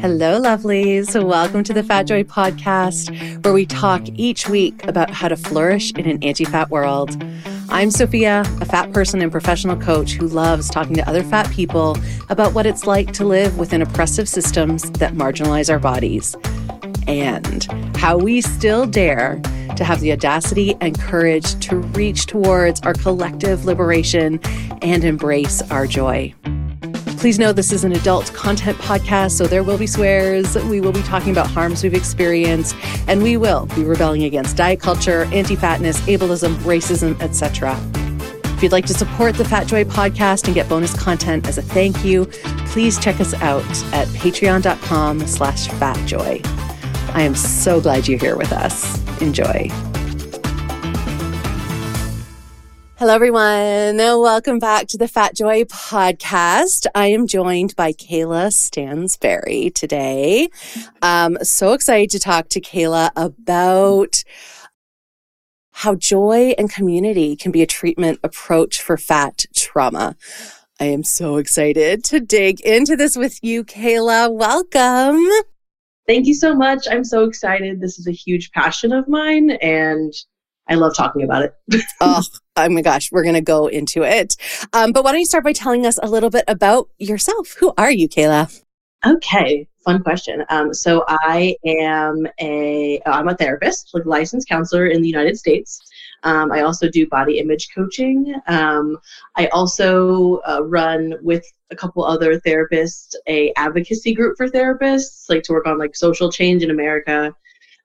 Hello, lovelies. Welcome to the Fat Joy podcast, where we talk each week about how to flourish in an anti fat world. I'm Sophia, a fat person and professional coach who loves talking to other fat people about what it's like to live within oppressive systems that marginalize our bodies and how we still dare to have the audacity and courage to reach towards our collective liberation and embrace our joy. Please know this is an adult content podcast, so there will be swears. We will be talking about harms we've experienced, and we will be rebelling against diet culture, anti-fatness, ableism, racism, etc. If you'd like to support the Fat Joy podcast and get bonus content as a thank you, please check us out at patreon.com slash fatjoy. I am so glad you're here with us. Enjoy. Hello, everyone. Welcome back to the Fat Joy podcast. I am joined by Kayla Stansberry today. Um, so excited to talk to Kayla about how joy and community can be a treatment approach for fat trauma. I am so excited to dig into this with you, Kayla. Welcome. Thank you so much. I'm so excited. This is a huge passion of mine and I love talking about it. oh, oh my gosh, we're going to go into it. Um, but why don't you start by telling us a little bit about yourself? Who are you, Kayla? Okay, fun question. Um, so I am a I'm a therapist, like licensed counselor in the United States. Um, I also do body image coaching. Um, I also uh, run with a couple other therapists a advocacy group for therapists, like to work on like social change in America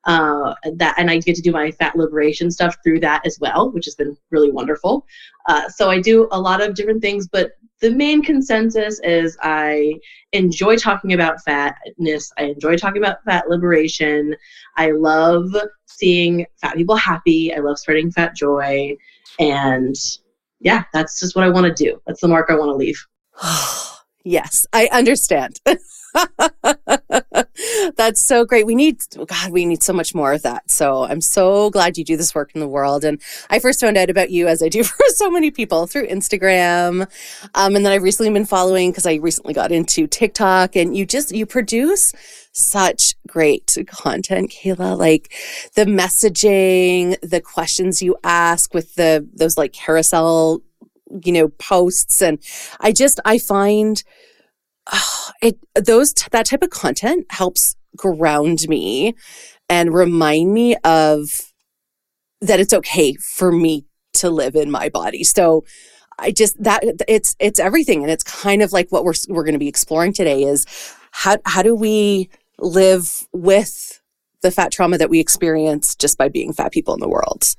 uh, that and I get to do my fat liberation stuff through that as well, which has been really wonderful. Uh, so I do a lot of different things, but the main consensus is I enjoy talking about fatness. I enjoy talking about fat liberation. I love seeing fat people happy. I love spreading fat joy, and yeah, that's just what I want to do. That's the mark I want to leave. yes, I understand. That's so great. We need, God, we need so much more of that. So I'm so glad you do this work in the world. And I first found out about you as I do for so many people through Instagram. Um, and then I've recently been following because I recently got into TikTok and you just, you produce such great content, Kayla. Like the messaging, the questions you ask with the, those like carousel, you know, posts. And I just, I find, it those that type of content helps ground me and remind me of that it's okay for me to live in my body. So I just that it's it's everything and it's kind of like what we're we're going to be exploring today is how how do we live with the fat trauma that we experience just by being fat people in the world.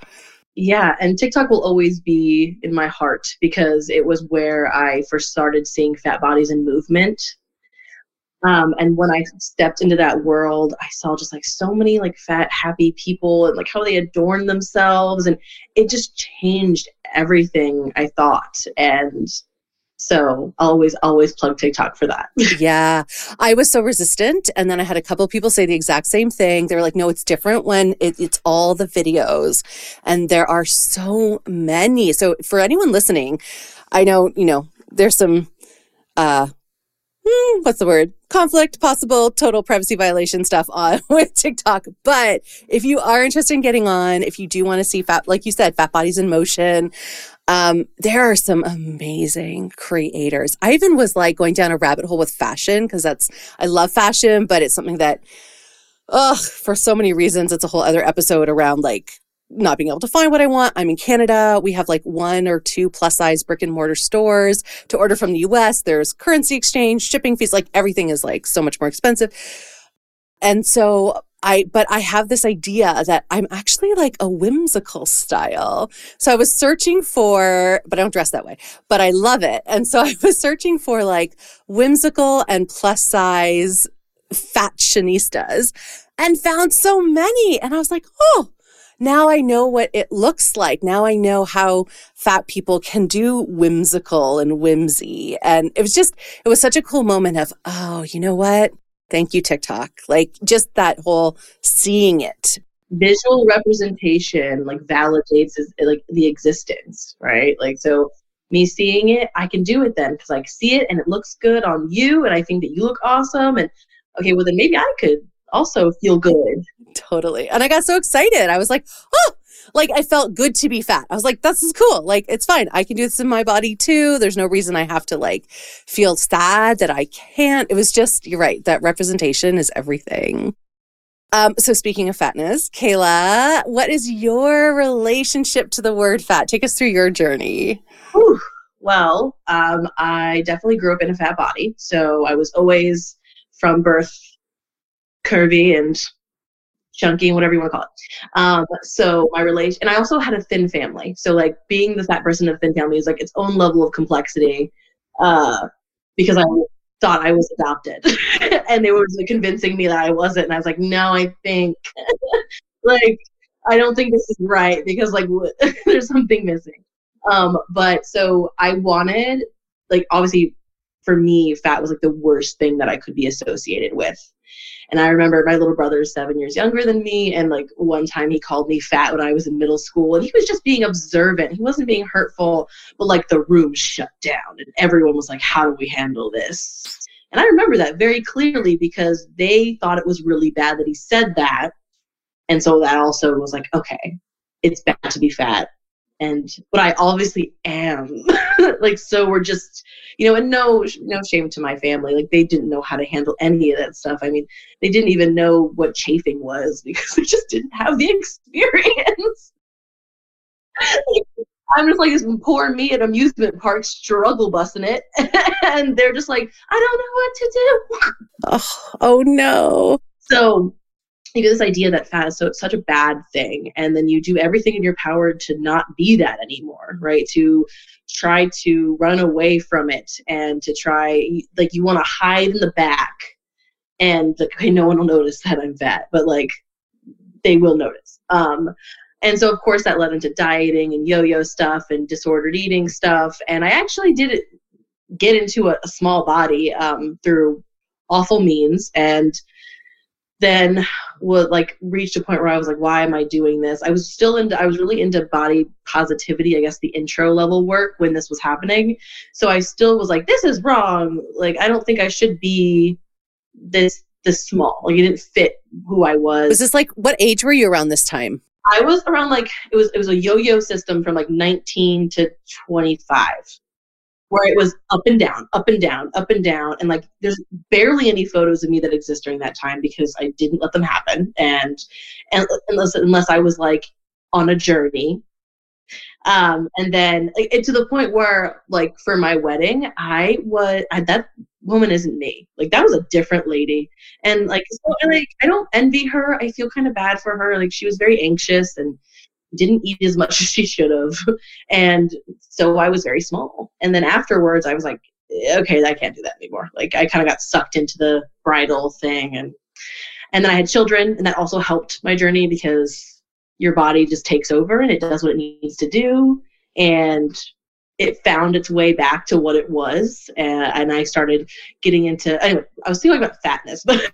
Yeah, and TikTok will always be in my heart because it was where I first started seeing fat bodies in movement. Um, and when I stepped into that world, I saw just like so many like fat, happy people and like how they adorn themselves. And it just changed everything I thought. And so always, always plug TikTok for that. yeah. I was so resistant. And then I had a couple people say the exact same thing. They were like, no, it's different when it, it's all the videos. And there are so many. So for anyone listening, I know, you know, there's some, uh, hmm, what's the word? Conflict, possible, total privacy violation stuff on with TikTok. But if you are interested in getting on, if you do want to see fat, like you said, fat bodies in motion, um, there are some amazing creators. I even was like going down a rabbit hole with fashion because that's, I love fashion, but it's something that, ugh, for so many reasons, it's a whole other episode around like not being able to find what I want. I'm in Canada. We have like one or two plus size brick and mortar stores to order from the US. There's currency exchange, shipping fees, like everything is like so much more expensive. And so I, but I have this idea that I'm actually like a whimsical style. So I was searching for, but I don't dress that way, but I love it. And so I was searching for like whimsical and plus size fashionistas and found so many. And I was like, oh, now I know what it looks like. Now I know how fat people can do whimsical and whimsy. And it was just, it was such a cool moment of, oh, you know what? Thank you, TikTok. Like just that whole seeing it. Visual representation like validates like the existence, right? Like so me seeing it, I can do it then because I see it and it looks good on you and I think that you look awesome and okay, well then maybe I could also feel good. Totally. And I got so excited. I was like, oh, like I felt good to be fat. I was like, this is cool. Like it's fine. I can do this in my body too. There's no reason I have to like feel sad that I can't. It was just, you're right. That representation is everything. Um, so speaking of fatness, Kayla, what is your relationship to the word fat? Take us through your journey. Whew. Well, um, I definitely grew up in a fat body. So I was always from birth curvy and chunky whatever you want to call it. Um, so my relation, and I also had a thin family. So like being the fat person a thin family is like its own level of complexity. Uh, because I thought I was adopted, and they were like, convincing me that I wasn't, and I was like, no, I think, like, I don't think this is right because like there's something missing. Um, but so I wanted, like, obviously for me, fat was like the worst thing that I could be associated with. And I remember my little brother is seven years younger than me. And like one time he called me fat when I was in middle school. And he was just being observant. He wasn't being hurtful, but like the room shut down and everyone was like, how do we handle this? And I remember that very clearly because they thought it was really bad that he said that. And so that also was like, okay, it's bad to be fat and but I obviously am. like so we're just you know, and no no shame to my family. Like they didn't know how to handle any of that stuff. I mean, they didn't even know what chafing was because they just didn't have the experience. I'm just like this poor me at amusement park struggle busting it. and they're just like, I don't know what to do. Oh, oh no. So you get this idea that fat is so it's such a bad thing and then you do everything in your power to not be that anymore right? To try to run away from it and to try like you want to hide in the back and like okay no one will notice that i'm fat but like they will notice. Um and so of course that led into dieting and yo-yo stuff and disordered eating stuff and i actually did get into a, a small body um, through awful means and then would like reached a point where I was like, why am I doing this? I was still into I was really into body positivity, I guess the intro level work when this was happening. So I still was like, this is wrong. Like I don't think I should be this this small. Like it didn't fit who I was. Was this like what age were you around this time? I was around like it was it was a yo-yo system from like 19 to 25 where it was up and down, up and down, up and down. And like there's barely any photos of me that exist during that time because I didn't let them happen. And, and unless unless I was like on a journey. Um, and then it, to the point where like for my wedding, I was I, that woman isn't me. Like that was a different lady. And like so, like I don't envy her. I feel kind of bad for her. Like she was very anxious and didn't eat as much as she should have. And so I was very small. And then afterwards, I was like, okay, I can't do that anymore. Like I kind of got sucked into the bridal thing. And, and then I had children, and that also helped my journey because your body just takes over and it does what it needs to do. And it found its way back to what it was and, and i started getting into anyway i was thinking about fatness but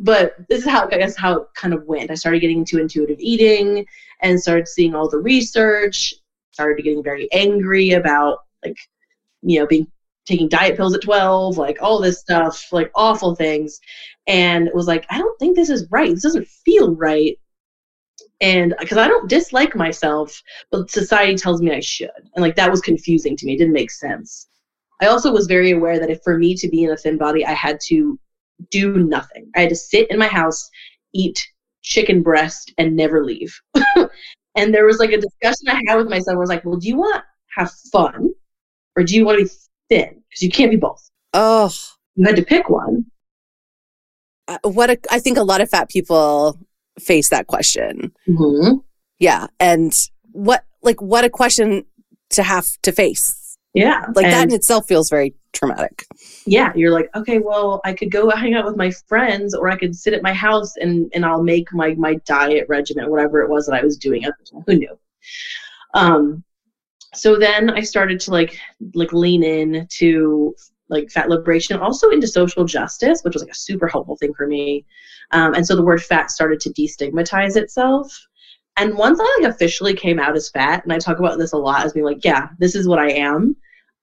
but this is how i guess how it kind of went. I started getting into intuitive eating and started seeing all the research started getting very angry about like you know being taking diet pills at 12 like all this stuff like awful things. And was like i don't think this is right. This doesn't feel right and because I don't dislike myself, but society tells me I should. And like that was confusing to me. It didn't make sense. I also was very aware that if for me to be in a thin body, I had to do nothing. I had to sit in my house, eat chicken breast, and never leave. and there was like a discussion I had with myself where I was like, well, do you want to have fun or do you want to be thin? Because you can't be both. Oh. You had to pick one. Uh, what a, I think a lot of fat people face that question. Mm-hmm. Yeah. And what, like, what a question to have to face. Yeah. Like that in itself feels very traumatic. Yeah. You're like, okay, well, I could go hang out with my friends or I could sit at my house and, and I'll make my, my diet regimen, whatever it was that I was doing at the time. Who knew? Um, so then I started to like, like lean in to like fat liberation, also into social justice, which was like a super helpful thing for me. Um, and so the word fat started to destigmatize itself. And once I like officially came out as fat, and I talk about this a lot as being like, yeah, this is what I am.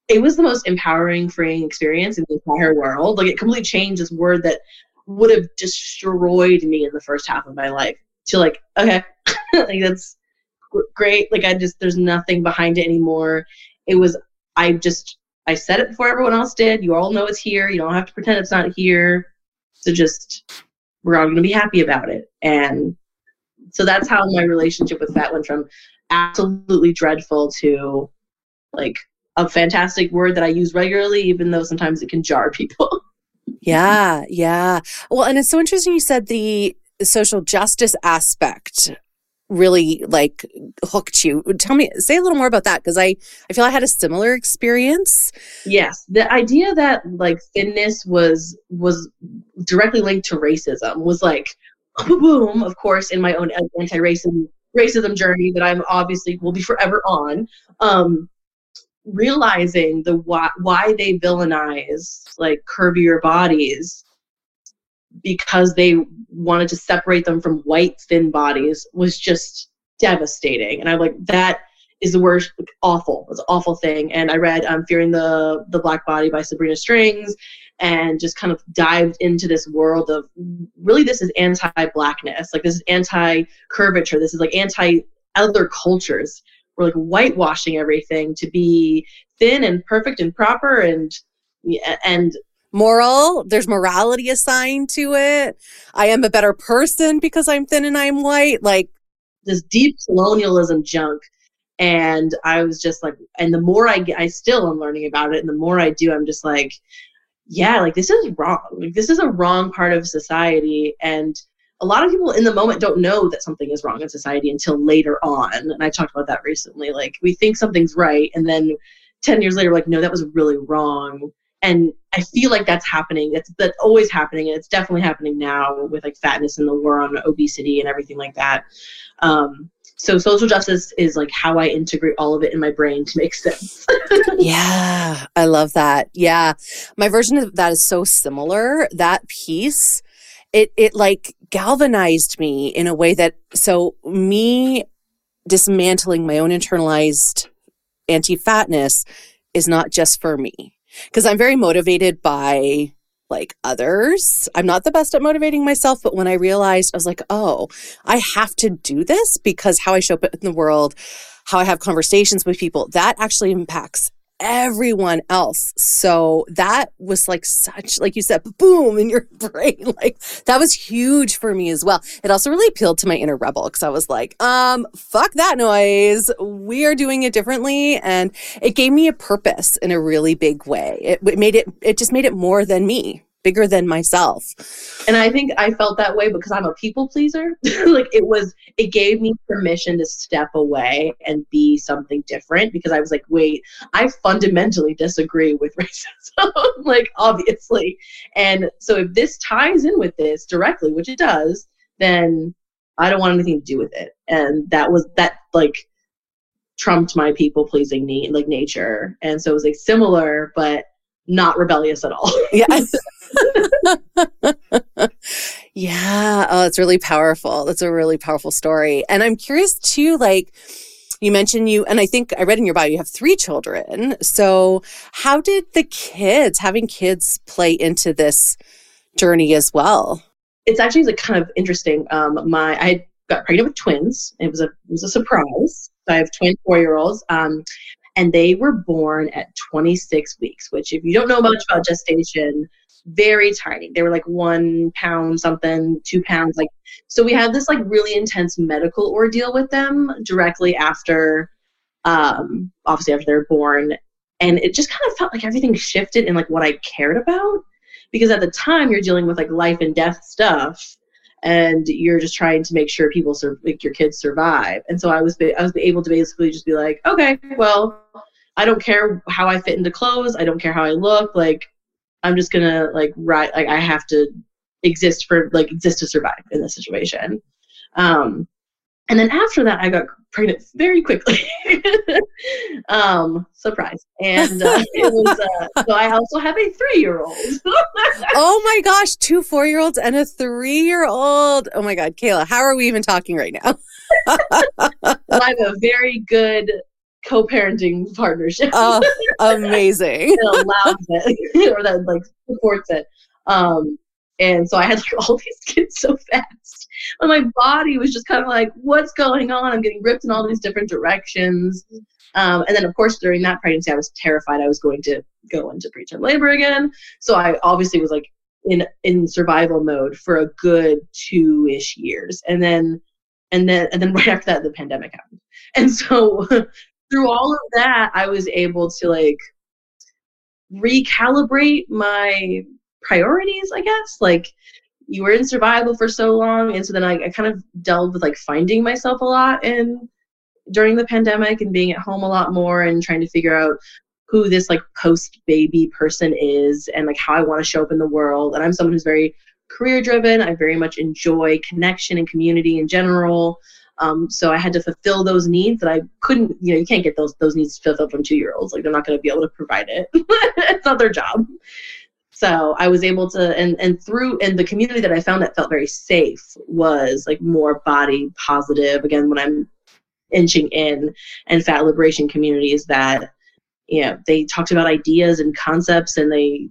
it was the most empowering, freeing experience in the entire world. Like it completely changed this word that would have destroyed me in the first half of my life. To like, okay, like that's great. Like I just there's nothing behind it anymore. It was I just I said it before everyone else did. You all know it's here. You don't have to pretend it's not here. So just we're all going to be happy about it. And so that's how my relationship with fat went from absolutely dreadful to like a fantastic word that I use regularly, even though sometimes it can jar people. Yeah, yeah. Well, and it's so interesting you said the social justice aspect really like hooked you. Tell me, say a little more about that because I I feel I had a similar experience. Yes, the idea that like thinness was was directly linked to racism was like boom. Of course, in my own anti-racism racism journey that I'm obviously will be forever on. Um, realizing the why why they villainize like curvier bodies because they wanted to separate them from white thin bodies was just devastating. And I'm like, that is the worst, awful. It's an awful thing. And I read um, Fearing the the Black Body by Sabrina Strings, and just kind of dived into this world of really this is anti-blackness, like this is anti-curvature, this is like anti other cultures. We're like whitewashing everything to be thin and perfect and proper and and moral. There's morality assigned to it. I am a better person because I'm thin and I'm white. Like this deep colonialism junk. And I was just like, and the more I I still am learning about it. And the more I do, I'm just like, yeah, like this is wrong. Like this is a wrong part of society. And a lot of people in the moment don't know that something is wrong in society until later on. And I talked about that recently. Like we think something's right. And then 10 years later, like, no, that was really wrong and I feel like that's happening. That's that's always happening, and it's definitely happening now with like fatness and the war on obesity and everything like that. Um, so social justice is like how I integrate all of it in my brain to make sense. yeah, I love that. Yeah, my version of that is so similar. That piece, it it like galvanized me in a way that so me dismantling my own internalized anti-fatness is not just for me because I'm very motivated by like others. I'm not the best at motivating myself, but when I realized I was like, oh, I have to do this because how I show up in the world, how I have conversations with people, that actually impacts everyone else. So that was like such, like you said, boom in your brain. Like that was huge for me as well. It also really appealed to my inner rebel because I was like, um, fuck that noise. We are doing it differently. And it gave me a purpose in a really big way. It, it made it, it just made it more than me bigger than myself. And I think I felt that way because I'm a people pleaser. like it was, it gave me permission to step away and be something different because I was like, wait, I fundamentally disagree with racism, like obviously. And so if this ties in with this directly, which it does, then I don't want anything to do with it. And that was that like trumped my people pleasing need like nature. And so it was like similar, but not rebellious at all. yes. yeah. Oh, it's really powerful. That's a really powerful story. And I'm curious too, like, you mentioned you, and I think I read in your bio you have three children. So, how did the kids, having kids, play into this journey as well? It's actually like kind of interesting. Um, my I got pregnant with twins. It was a it was a surprise. So I have twin four year olds. Um, and they were born at 26 weeks, which, if you don't know much about gestation, very tiny. They were like one pound something, two pounds. Like, so we had this like really intense medical ordeal with them directly after, um, obviously after they're born, and it just kind of felt like everything shifted in like what I cared about, because at the time you're dealing with like life and death stuff, and you're just trying to make sure people sur- like your kids survive. And so I was I was able to basically just be like, okay, well, I don't care how I fit into clothes. I don't care how I look. Like I'm just gonna like write like I have to exist for like exist to survive in this situation. Um, and then after that, I got pregnant very quickly. um, surprise. And uh, it was, uh, so I also have a three year old. oh my gosh, two four year olds and a three year old. Oh my God, Kayla, how are we even talking right now? well, I have a very good co-parenting partnership. Oh, amazing. that allows it or that like supports it. Um, and so I had like all these kids so fast. And my body was just kind of like, what's going on? I'm getting ripped in all these different directions. Um, and then, of course, during that pregnancy, I was terrified I was going to go into preterm labor again. So I obviously was like in in survival mode for a good two ish years, and then and then and then right after that, the pandemic happened. And so through all of that, I was able to like recalibrate my priorities, I guess. Like you were in survival for so long, and so then I, I kind of delved with like finding myself a lot and during the pandemic and being at home a lot more and trying to figure out who this like post baby person is and like how I want to show up in the world. And I'm someone who's very career driven. I very much enjoy connection and community in general. Um, so I had to fulfill those needs that I couldn't, you know, you can't get those those needs fulfilled from two year olds. Like they're not going to be able to provide it. it's not their job. So I was able to, and and through and the community that I found that felt very safe was like more body positive. Again, when I'm inching in, and fat liberation communities that, you know, they talked about ideas and concepts, and they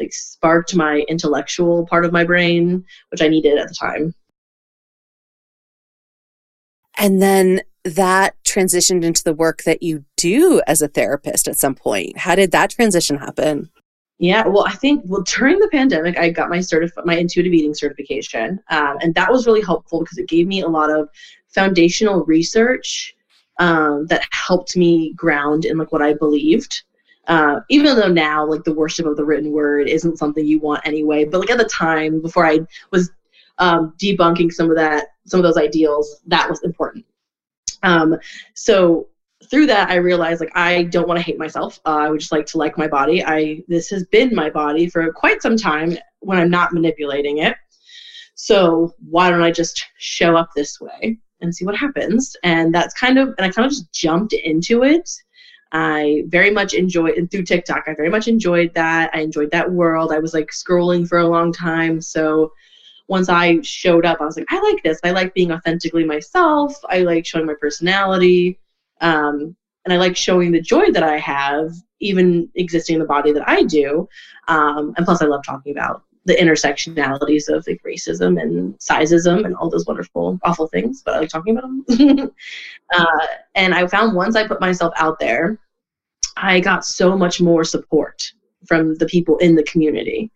like sparked my intellectual part of my brain, which I needed at the time. And then that transitioned into the work that you do as a therapist at some point. How did that transition happen? Yeah, well, I think well during the pandemic, I got my certif- my intuitive eating certification, um, and that was really helpful because it gave me a lot of foundational research um, that helped me ground in like what I believed. Uh, even though now like the worship of the written word isn't something you want anyway, but like at the time before I was um, debunking some of that, some of those ideals, that was important. Um, so through that, I realized like I don't want to hate myself. Uh, I would just like to like my body. I this has been my body for quite some time when I'm not manipulating it. So why don't I just show up this way and see what happens? And that's kind of and I kind of just jumped into it. I very much enjoyed and through TikTok. I very much enjoyed that. I enjoyed that world. I was like scrolling for a long time, so once I showed up, I was like, I like this. I like being authentically myself. I like showing my personality. Um, and I like showing the joy that I have, even existing in the body that I do. Um, and plus, I love talking about the intersectionalities of like racism and sizeism and all those wonderful, awful things. But I like talking about them. uh, and I found once I put myself out there, I got so much more support from the people in the community.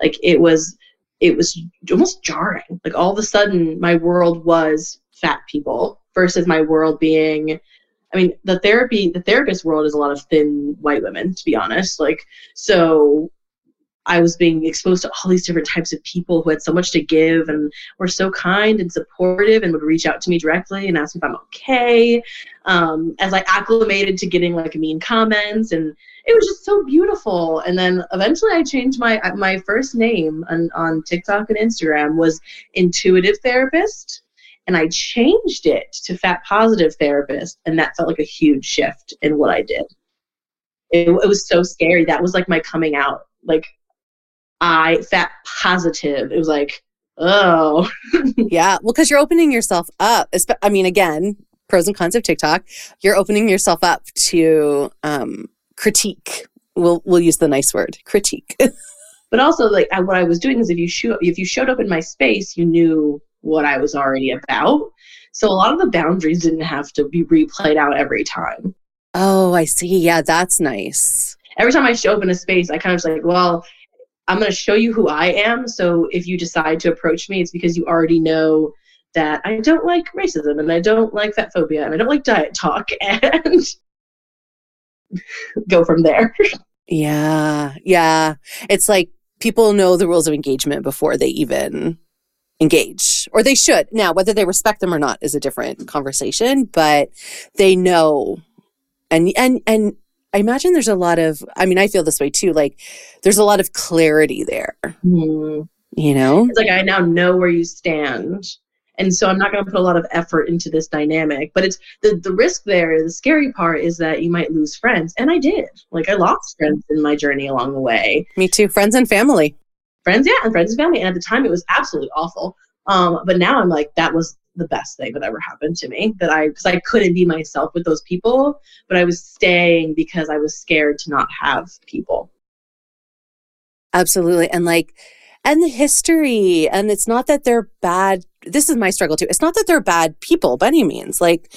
Like it was, it was almost jarring. Like all of a sudden, my world was fat people versus my world being I mean, the therapy, the therapist world is a lot of thin white women, to be honest. Like, so I was being exposed to all these different types of people who had so much to give and were so kind and supportive and would reach out to me directly and ask if I'm okay. Um, as I acclimated to getting like mean comments, and it was just so beautiful. And then eventually, I changed my my first name on, on TikTok and Instagram was Intuitive Therapist and I changed it to fat positive therapist, and that felt like a huge shift in what I did. It, it was so scary. That was like my coming out. Like I fat positive. It was like, oh, yeah. Well, because you're opening yourself up. I mean, again, pros and cons of TikTok. You're opening yourself up to um, critique. We'll we'll use the nice word, critique. but also, like I, what I was doing is, if you show if you showed up in my space, you knew what I was already about. So a lot of the boundaries didn't have to be replayed out every time. Oh, I see. Yeah, that's nice. Every time I show up in a space, I kind of just like, well, I'm going to show you who I am. So if you decide to approach me, it's because you already know that I don't like racism and I don't like fat phobia and I don't like diet talk and go from there. Yeah. Yeah. It's like people know the rules of engagement before they even engage or they should. Now whether they respect them or not is a different conversation but they know. And and and i imagine there's a lot of i mean i feel this way too like there's a lot of clarity there. Mm. you know? It's like i now know where you stand. And so i'm not going to put a lot of effort into this dynamic but it's the the risk there the scary part is that you might lose friends. And i did. Like i lost friends in my journey along the way. Me too. Friends and family friends, yeah, and friends and family. And at the time, it was absolutely awful. Um, but now I'm like, that was the best thing that ever happened to me that i because i couldn't be myself with those people but i was staying because i was scared to not have people absolutely and like and the history and it's not that they're bad this is my struggle too it's not that they're bad people by any means like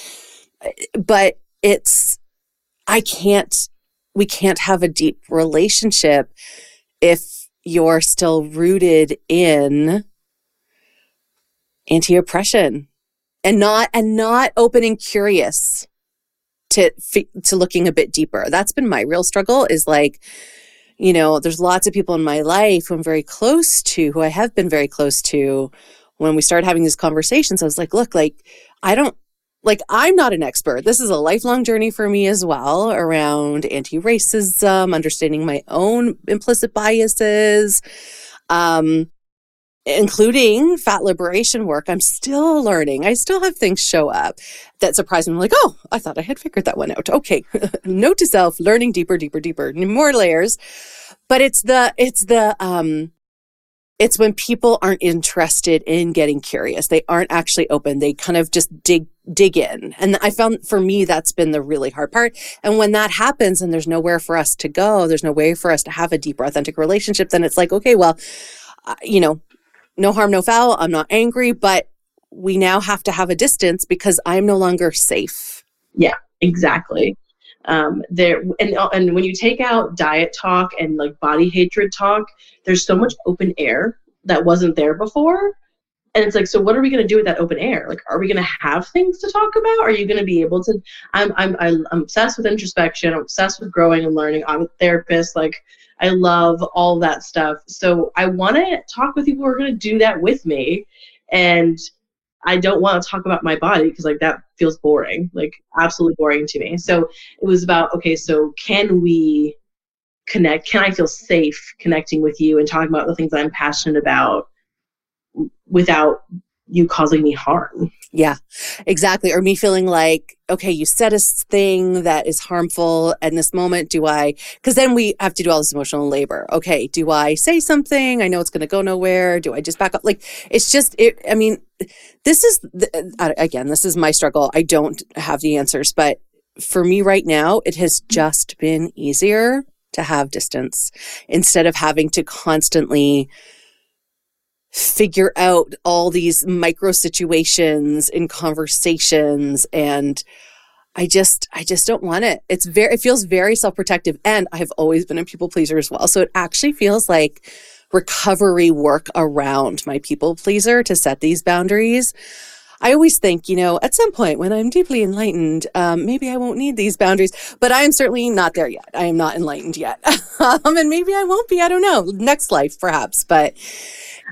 but it's i can't we can't have a deep relationship if you're still rooted in anti-oppression and not and not open and curious to to looking a bit deeper. That's been my real struggle is like you know there's lots of people in my life who i'm very close to who i have been very close to. When we started having these conversations i was like look like i don't like i'm not an expert this is a lifelong journey for me as well around anti-racism understanding my own implicit biases um including fat liberation work, I'm still learning. I still have things show up that surprise me. I'm like, oh, I thought I had figured that one out. Okay. Note to self, learning deeper, deeper, deeper, more layers. But it's the, it's the, um, it's when people aren't interested in getting curious. They aren't actually open. They kind of just dig, dig in. And I found for me, that's been the really hard part. And when that happens and there's nowhere for us to go, there's no way for us to have a deeper, authentic relationship, then it's like, okay, well, uh, you know, no harm, no foul. I'm not angry, but we now have to have a distance because I'm no longer safe. Yeah, exactly. Um, there and and when you take out diet talk and like body hatred talk, there's so much open air that wasn't there before. And it's like, so what are we going to do with that open air? Like, are we going to have things to talk about? Are you going to be able to? I'm I'm I'm obsessed with introspection. I'm obsessed with growing and learning. I'm a therapist. Like, I love all that stuff. So I want to talk with people who are going to do that with me. And I don't want to talk about my body because like that feels boring, like absolutely boring to me. So it was about okay, so can we connect? Can I feel safe connecting with you and talking about the things I'm passionate about without you causing me harm? Yeah, exactly. Or me feeling like, okay, you said a thing that is harmful in this moment. Do I, because then we have to do all this emotional labor. Okay, do I say something? I know it's going to go nowhere. Do I just back up? Like, it's just, it, I mean, this is, the, uh, again, this is my struggle. I don't have the answers, but for me right now, it has just been easier to have distance instead of having to constantly, figure out all these micro situations in conversations and I just I just don't want it. It's very it feels very self-protective and I've always been a people pleaser as well. So it actually feels like recovery work around my people pleaser to set these boundaries. I always think, you know, at some point when I'm deeply enlightened, um, maybe I won't need these boundaries, but I'm certainly not there yet. I am not enlightened yet. um, and maybe I won't be. I don't know. Next life, perhaps. But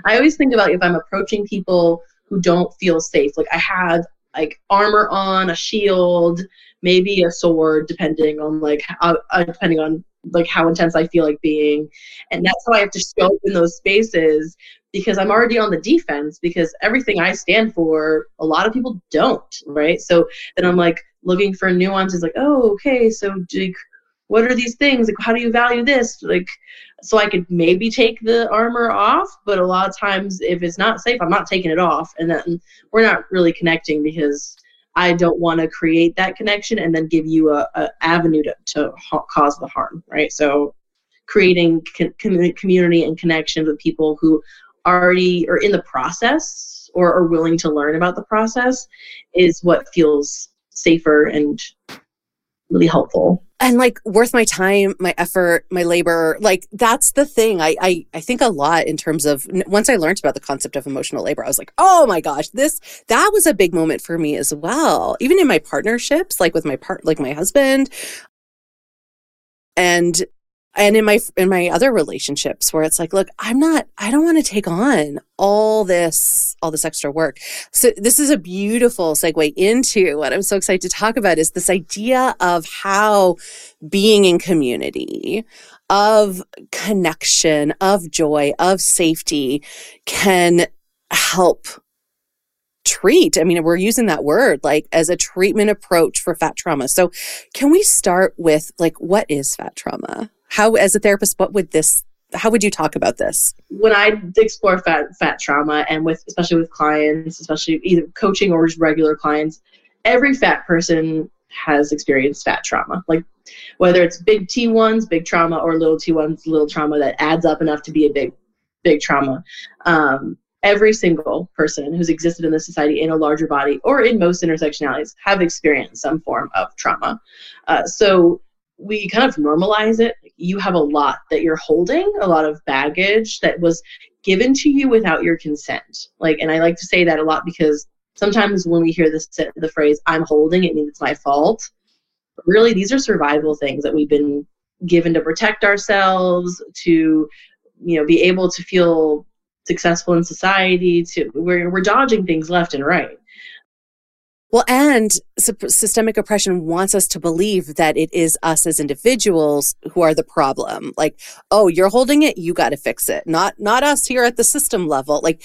I always think about if I'm approaching people who don't feel safe. Like I have like armor on, a shield, maybe a sword, depending on like uh, uh, depending on like how intense I feel like being, and that's how I have to show up in those spaces because I'm already on the defense because everything I stand for, a lot of people don't, right? So then I'm like looking for nuances, like, oh, okay, so like, what are these things? Like, how do you value this? Like, so I could maybe take the armor off, but a lot of times if it's not safe, I'm not taking it off, and then we're not really connecting because I don't want to create that connection and then give you a, a avenue to, to ha- cause the harm, right? So creating com- community and connection with people who already or in the process or are willing to learn about the process is what feels safer and really helpful. And like worth my time my effort my labor like that's the thing. I, I i think a lot in terms of once i learned about the concept of emotional labor i was like oh my gosh this that was a big moment for me as well. Even in my partnerships like with my part like my husband. And and in my in my other relationships where it's like look i'm not i don't want to take on all this all this extra work. So this is a beautiful segue into what i'm so excited to talk about is this idea of how being in community of connection of joy of safety can help treat i mean we're using that word like as a treatment approach for fat trauma. So can we start with like what is fat trauma how as a therapist what would this how would you talk about this? When I explore fat fat trauma and with especially with clients, especially either coaching or just regular clients, every fat person has experienced fat trauma. Like whether it's big T ones, big trauma, or little T ones, little trauma that adds up enough to be a big, big trauma. Um, every single person who's existed in the society in a larger body or in most intersectionalities have experienced some form of trauma. Uh, so we kind of normalize it. You have a lot that you're holding, a lot of baggage that was given to you without your consent. Like, and I like to say that a lot because sometimes when we hear this the phrase "I'm holding," it means it's my fault. But really, these are survival things that we've been given to protect ourselves, to you know, be able to feel successful in society. To we're we're dodging things left and right. Well, and systemic oppression wants us to believe that it is us as individuals who are the problem. Like, oh, you're holding it, you got to fix it. Not not us here at the system level. Like,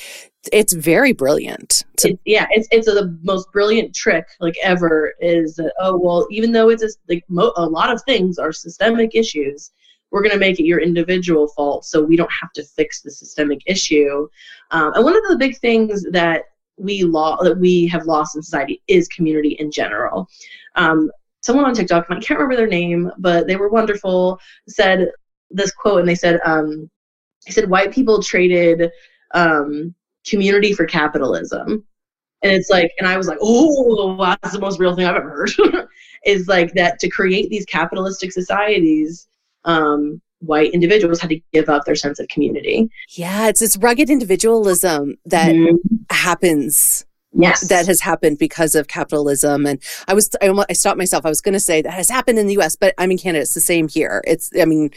it's very brilliant. To- it, yeah, it's it's a, the most brilliant trick like ever. Is that oh well, even though it's a, like mo- a lot of things are systemic issues, we're going to make it your individual fault so we don't have to fix the systemic issue. Um, and one of the big things that we law that we have lost in society is community in general. Um, someone on TikTok, I can't remember their name, but they were wonderful. Said this quote, and they said, um, "They said white people traded um, community for capitalism." And it's like, and I was like, "Oh, that's the most real thing I've ever heard." is like that to create these capitalistic societies um, white individuals had to give up their sense of community. Yeah, it's this rugged individualism that mm-hmm. happens. Yes. That has happened because of capitalism. And I was, I, I stopped myself. I was going to say that has happened in the US, but I'm in Canada. It's the same here. It's, I mean,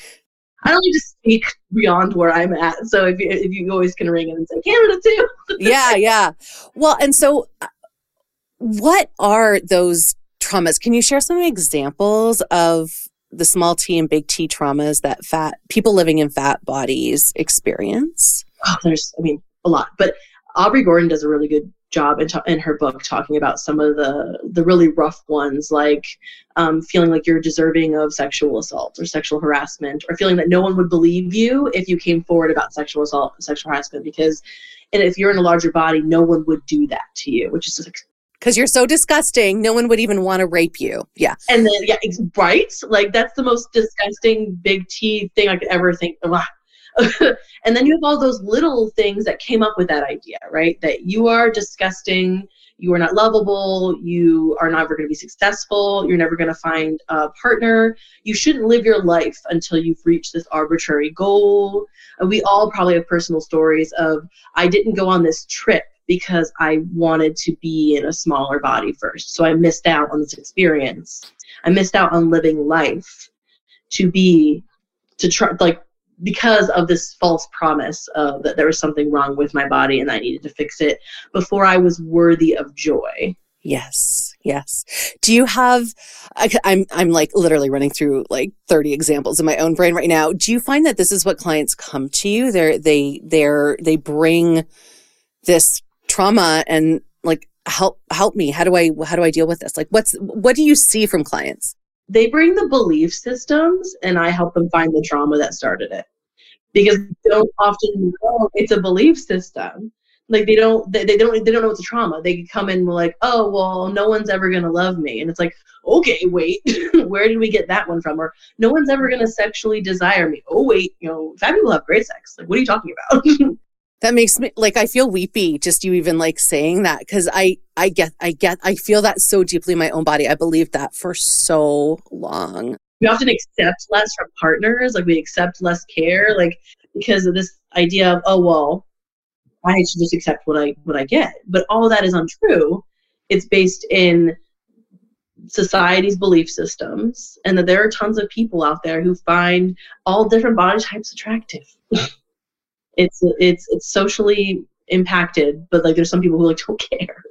I don't need to speak beyond where I'm at. So if you, if you always can ring in and say Canada too. yeah, yeah. Well, and so uh, what are those traumas? Can you share some examples of the small t and big T traumas that fat people living in fat bodies experience? Oh, there's, I mean, a lot. But Aubrey Gordon does a really good job in, in her book talking about some of the the really rough ones, like um, feeling like you're deserving of sexual assault or sexual harassment, or feeling that no one would believe you if you came forward about sexual assault, sexual harassment, because and if you're in a larger body, no one would do that to you, which is because you're so disgusting, no one would even want to rape you. Yeah. And then, yeah, it's right? Like, that's the most disgusting big T thing I could ever think of. and then you have all those little things that came up with that idea, right? That you are disgusting, you are not lovable, you are never going to be successful, you're never going to find a partner, you shouldn't live your life until you've reached this arbitrary goal. we all probably have personal stories of, I didn't go on this trip because I wanted to be in a smaller body first. So I missed out on this experience. I missed out on living life to be, to try, like, because of this false promise of that there was something wrong with my body and I needed to fix it before I was worthy of joy. Yes. Yes. Do you have I, I'm I'm like literally running through like 30 examples in my own brain right now. Do you find that this is what clients come to you? They're they they're they bring this trauma and like help help me. How do i how do i deal with this? Like what's what do you see from clients? They bring the belief systems and i help them find the trauma that started it. Because they don't often know it's a belief system. Like they don't they, they don't they don't know it's a trauma. They come in like oh well no one's ever gonna love me. And it's like okay wait where did we get that one from? Or no one's ever gonna sexually desire me. Oh wait you know fat people have great sex. Like what are you talking about That makes me like I feel weepy just you even like saying that because I I get I get I feel that so deeply in my own body. I believed that for so long. We often accept less from partners, like we accept less care, like because of this idea of oh well, I should just accept what I what I get. But all that is untrue. It's based in society's belief systems, and that there are tons of people out there who find all different body types attractive. it's it's it's socially impacted, but like there's some people who like don't care.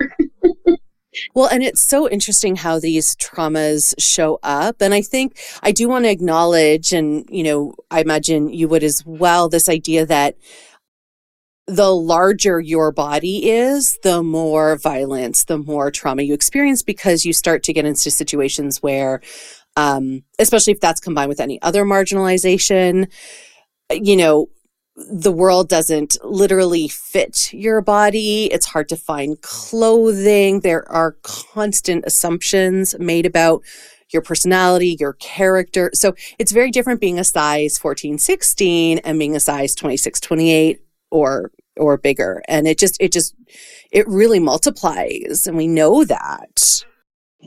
Well, and it's so interesting how these traumas show up. And I think I do want to acknowledge, and, you know, I imagine you would as well, this idea that the larger your body is, the more violence, the more trauma you experience because you start to get into situations where, um, especially if that's combined with any other marginalization, you know, the world doesn't literally fit your body. It's hard to find clothing. There are constant assumptions made about your personality, your character. So it's very different being a size 14, 16 and being a size 26, 28 or or bigger. And it just it just it really multiplies and we know that.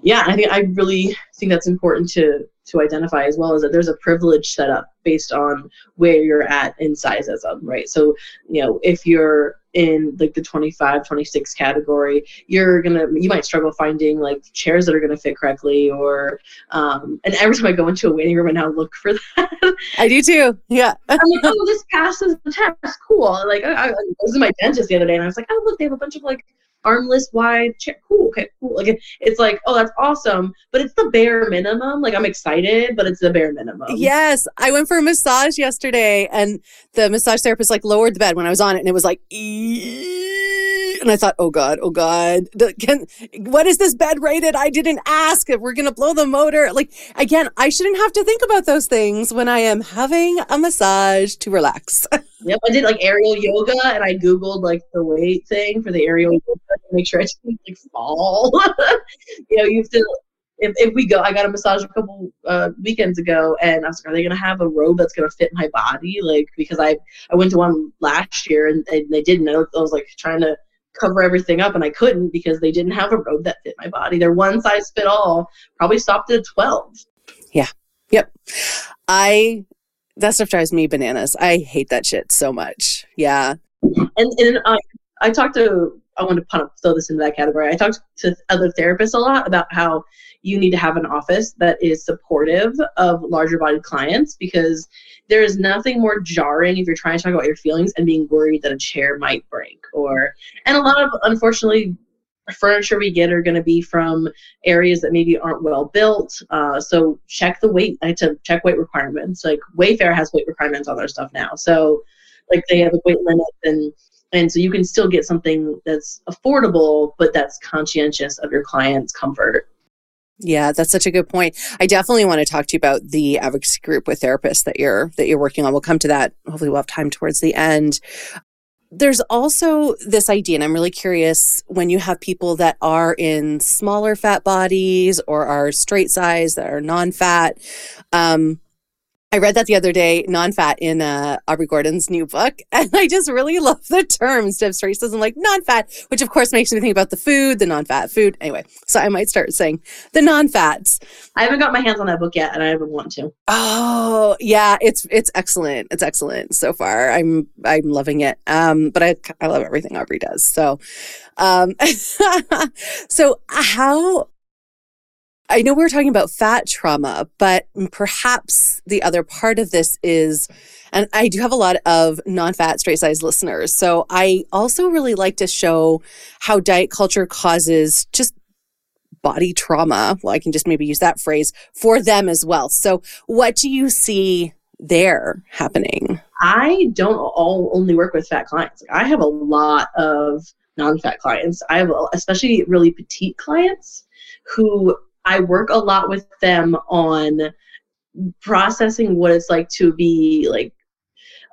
Yeah, I think I really think that's important to to identify as well is that there's a privilege set up based on where you're at in sizeism, right? So, you know, if you're in like the 25, 26 category, you're gonna you might struggle finding like chairs that are gonna fit correctly or um and every time I go into a waiting room I now look for that. I do too. Yeah. I'm like, oh this passes the test. Cool. Like I, I was in my dentist the other day and I was like, oh look, they have a bunch of like armless wide. Cool, okay, cool. Like it's like, oh, that's awesome, but it's the bare minimum. Like I'm excited, but it's the bare minimum. Yes, I went for a massage yesterday, and the massage therapist like lowered the bed when I was on it, and it was like. And I thought, oh God, oh God, the, can, what is this bed rated? I didn't ask if we're going to blow the motor. Like, again, I shouldn't have to think about those things when I am having a massage to relax. Yep, I did like aerial yoga, and I googled like the weight thing for the aerial yoga to make sure I didn't like fall. you know, you have to. If, if we go, I got a massage a couple uh, weekends ago, and I was like, "Are they gonna have a robe that's gonna fit my body?" Like, because I I went to one last year and, and they didn't. I was like trying to cover everything up, and I couldn't because they didn't have a robe that fit my body. Their one size fit all probably stopped at twelve. Yeah. Yep. I that stuff drives me bananas. I hate that shit so much. Yeah. And and uh, I talked to I want to throw this into that category. I talked to other therapists a lot about how you need to have an office that is supportive of larger bodied clients because there is nothing more jarring if you're trying to talk about your feelings and being worried that a chair might break or and a lot of unfortunately furniture we get are going to be from areas that maybe aren't well built. Uh, so check the weight. I to check weight requirements. Like Wayfair has weight requirements on their stuff now. So like they have a weight limit and and so you can still get something that's affordable but that's conscientious of your client's comfort. Yeah, that's such a good point. I definitely want to talk to you about the advocacy group with therapists that you're that you're working on. We'll come to that. Hopefully, we'll have time towards the end. There's also this idea, and I'm really curious when you have people that are in smaller fat bodies or are straight size that are non fat. Um, I read that the other day, non-fat in uh, Aubrey Gordon's new book, and I just really love the term. Steph Strace doesn't like non-fat, which of course makes me think about the food, the non-fat food. Anyway, so I might start saying the non-fats. I haven't got my hands on that book yet, and I haven't want to. Oh yeah, it's it's excellent. It's excellent so far. I'm I'm loving it. Um, but I I love everything Aubrey does. So, um, so how I know we are talking about fat trauma, but perhaps the other part of this is, and I do have a lot of non fat straight size listeners. So I also really like to show how diet culture causes just body trauma. Well, I can just maybe use that phrase for them as well. So, what do you see there happening? I don't all only work with fat clients. I have a lot of non fat clients. I have especially really petite clients who I work a lot with them on processing what it's like to be like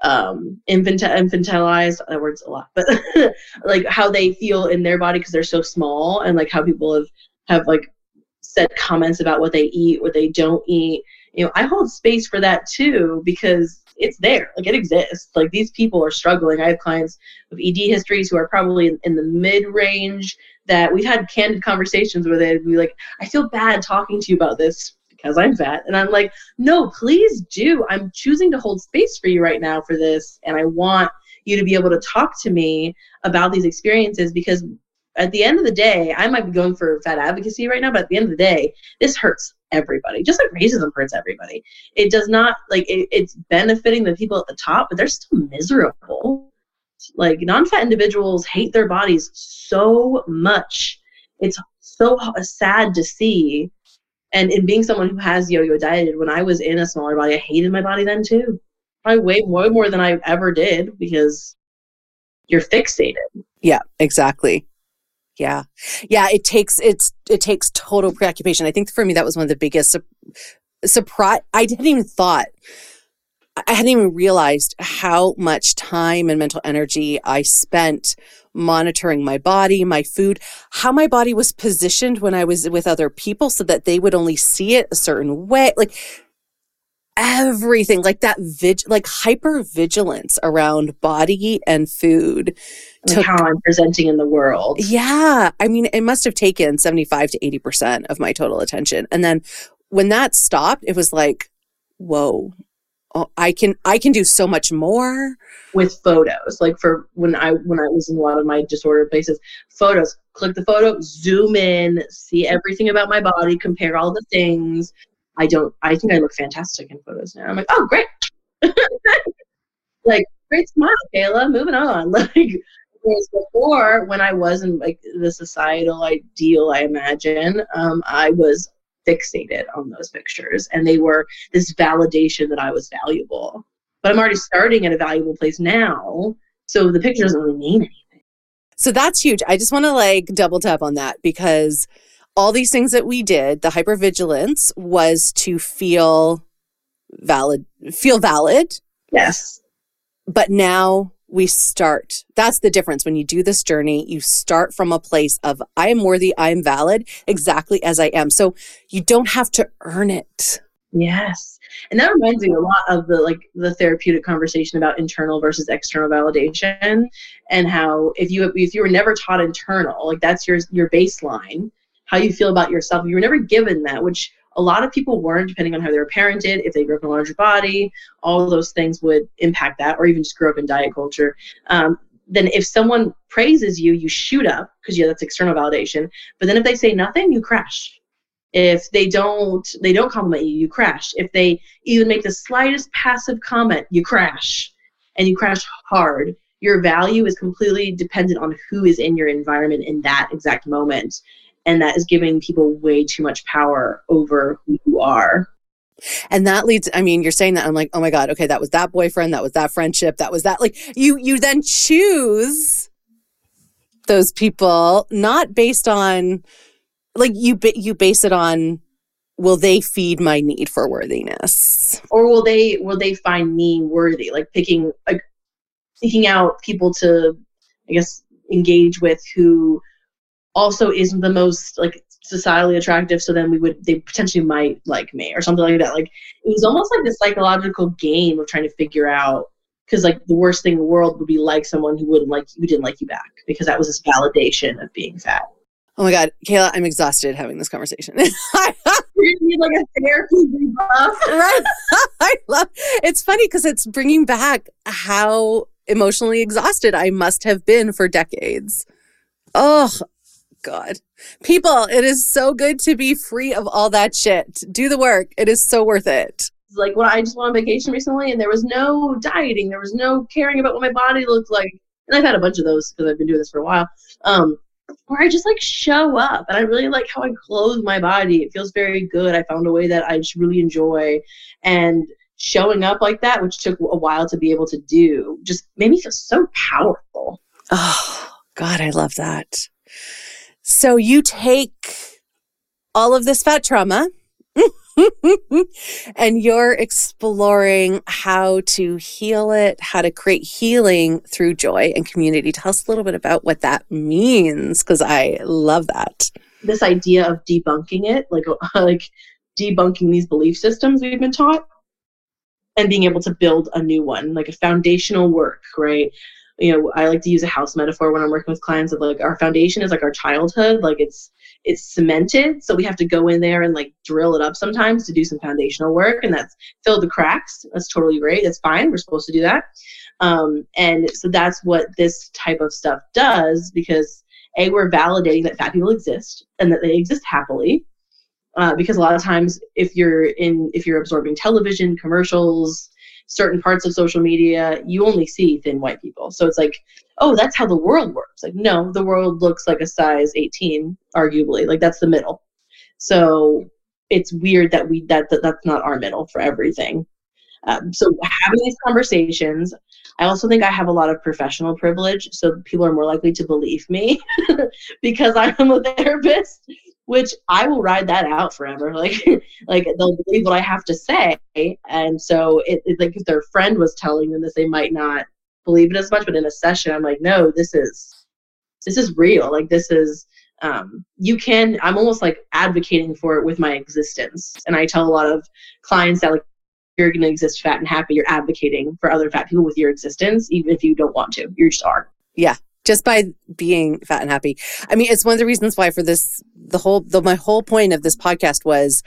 um infant- infantilized that word's a lot but like how they feel in their body because they're so small and like how people have have like said comments about what they eat what they don't eat. You know i hold space for that too because it's there like it exists. Like these people are struggling. I have clients with ed histories who are probably in, in the mid range that we've had candid conversations where they'd be like, I feel bad talking to you about this because I'm fat. And I'm like, no, please do. I'm choosing to hold space for you right now for this. And I want you to be able to talk to me about these experiences because at the end of the day, I might be going for fat advocacy right now, but at the end of the day, this hurts everybody. Just like racism hurts everybody. It does not like it, it's benefiting the people at the top, but they're still miserable. Like non-fat individuals hate their bodies so much. It's so sad to see. And in being someone who has yo-yo dieted, when I was in a smaller body, I hated my body then too. Probably way more more than I ever did because you're fixated. Yeah, exactly. Yeah. Yeah, it takes it's it takes total preoccupation. I think for me that was one of the biggest su- surprise I didn't even thought I hadn't even realized how much time and mental energy I spent monitoring my body, my food, how my body was positioned when I was with other people so that they would only see it a certain way. Like everything, like that vig, like hyper vigilance around body and food. Like how I'm presenting in the world. Yeah. I mean, it must have taken 75 to 80% of my total attention. And then when that stopped, it was like, whoa, oh, I can I can do so much more with photos. Like for when I when I was in a lot of my disordered places, photos. Click the photo, zoom in, see everything about my body, compare all the things. I don't. I think I look fantastic in photos now. I'm like, oh great, like great smile, Kayla. Moving on. Like whereas before, when I wasn't like the societal ideal, I imagine, um, I was fixated on those pictures and they were this validation that I was valuable. But I'm already starting at a valuable place now. So the picture doesn't really mean anything. So that's huge. I just want to like double tap on that because all these things that we did, the hypervigilance was to feel valid, feel valid. Yes. But now we start. That's the difference. When you do this journey, you start from a place of, I am worthy, I am valid exactly as I am. So you don't have to earn it. Yes. And that reminds me a lot of the like the therapeutic conversation about internal versus external validation and how if you if you were never taught internal, like that's your your baseline, how you feel about yourself, you were never given that, which a lot of people weren't, depending on how they were parented, if they grew up in a larger body, all those things would impact that, or even just grew up in diet culture. Um, then if someone praises you, you shoot up because yeah, that's external validation. But then if they say nothing, you crash. If they don't, they don't compliment you, you crash. If they even make the slightest passive comment, you crash, and you crash hard. Your value is completely dependent on who is in your environment in that exact moment and that is giving people way too much power over who you are. And that leads i mean you're saying that i'm like oh my god okay that was that boyfriend that was that friendship that was that like you you then choose those people not based on like you you base it on will they feed my need for worthiness? Or will they will they find me worthy? Like picking like seeking out people to i guess engage with who also isn't the most like societally attractive so then we would they potentially might like me or something like that. Like it was almost like this psychological game of trying to figure out because like the worst thing in the world would be like someone who wouldn't like who didn't like you back because that was this validation of being fat. Oh my god. Kayla i'm exhausted having this conversation. You need like a therapy rebuff. right. I love it's funny because it's bringing back how emotionally exhausted i must have been for decades. Oh God. People, it is so good to be free of all that shit. Do the work. It is so worth it. Like when I just went on vacation recently and there was no dieting, there was no caring about what my body looked like. And I've had a bunch of those because I've been doing this for a while. Um, where I just like show up and I really like how I clothe my body. It feels very good. I found a way that I just really enjoy. And showing up like that, which took a while to be able to do, just made me feel so powerful. Oh, God, I love that. So you take all of this fat trauma and you're exploring how to heal it, how to create healing through joy and community. Tell us a little bit about what that means because I love that. This idea of debunking it, like like debunking these belief systems we've been taught and being able to build a new one, like a foundational work, right? You know i like to use a house metaphor when i'm working with clients of like our foundation is like our childhood like it's it's cemented. So we have to go in there and like drill it up sometimes to do some foundational work and that's fill the cracks. That's totally great. That's fine. We're supposed to do that. Um, and so that's what this type of stuff does because a we're validating that fat people exist and that they exist happily uh, because a lot of times if you're in if you're absorbing television commercials certain parts of social media, you only see thin white people. So it's like, oh, that's how the world works. Like, no, the world looks like a size 18, arguably. Like that's the middle. So it's weird that we that, that that's not our middle for everything. Um, so having these conversations, I also think I have a lot of professional privilege, so people are more likely to believe me because I'm a therapist. Which I will ride that out forever. Like, like they'll believe what I have to say, and so it, like if their friend was telling them this, they might not believe it as much. But in a session, I'm like, no, this is this is real. Like this is um, you can. I'm almost like advocating for it with my existence, and I tell a lot of clients that like you're going to exist fat and happy. You're advocating for other fat people with your existence, even if you don't want to. You just are. Yeah, just by being fat and happy. I mean, it's one of the reasons why for this, the whole, the, my whole point of this podcast was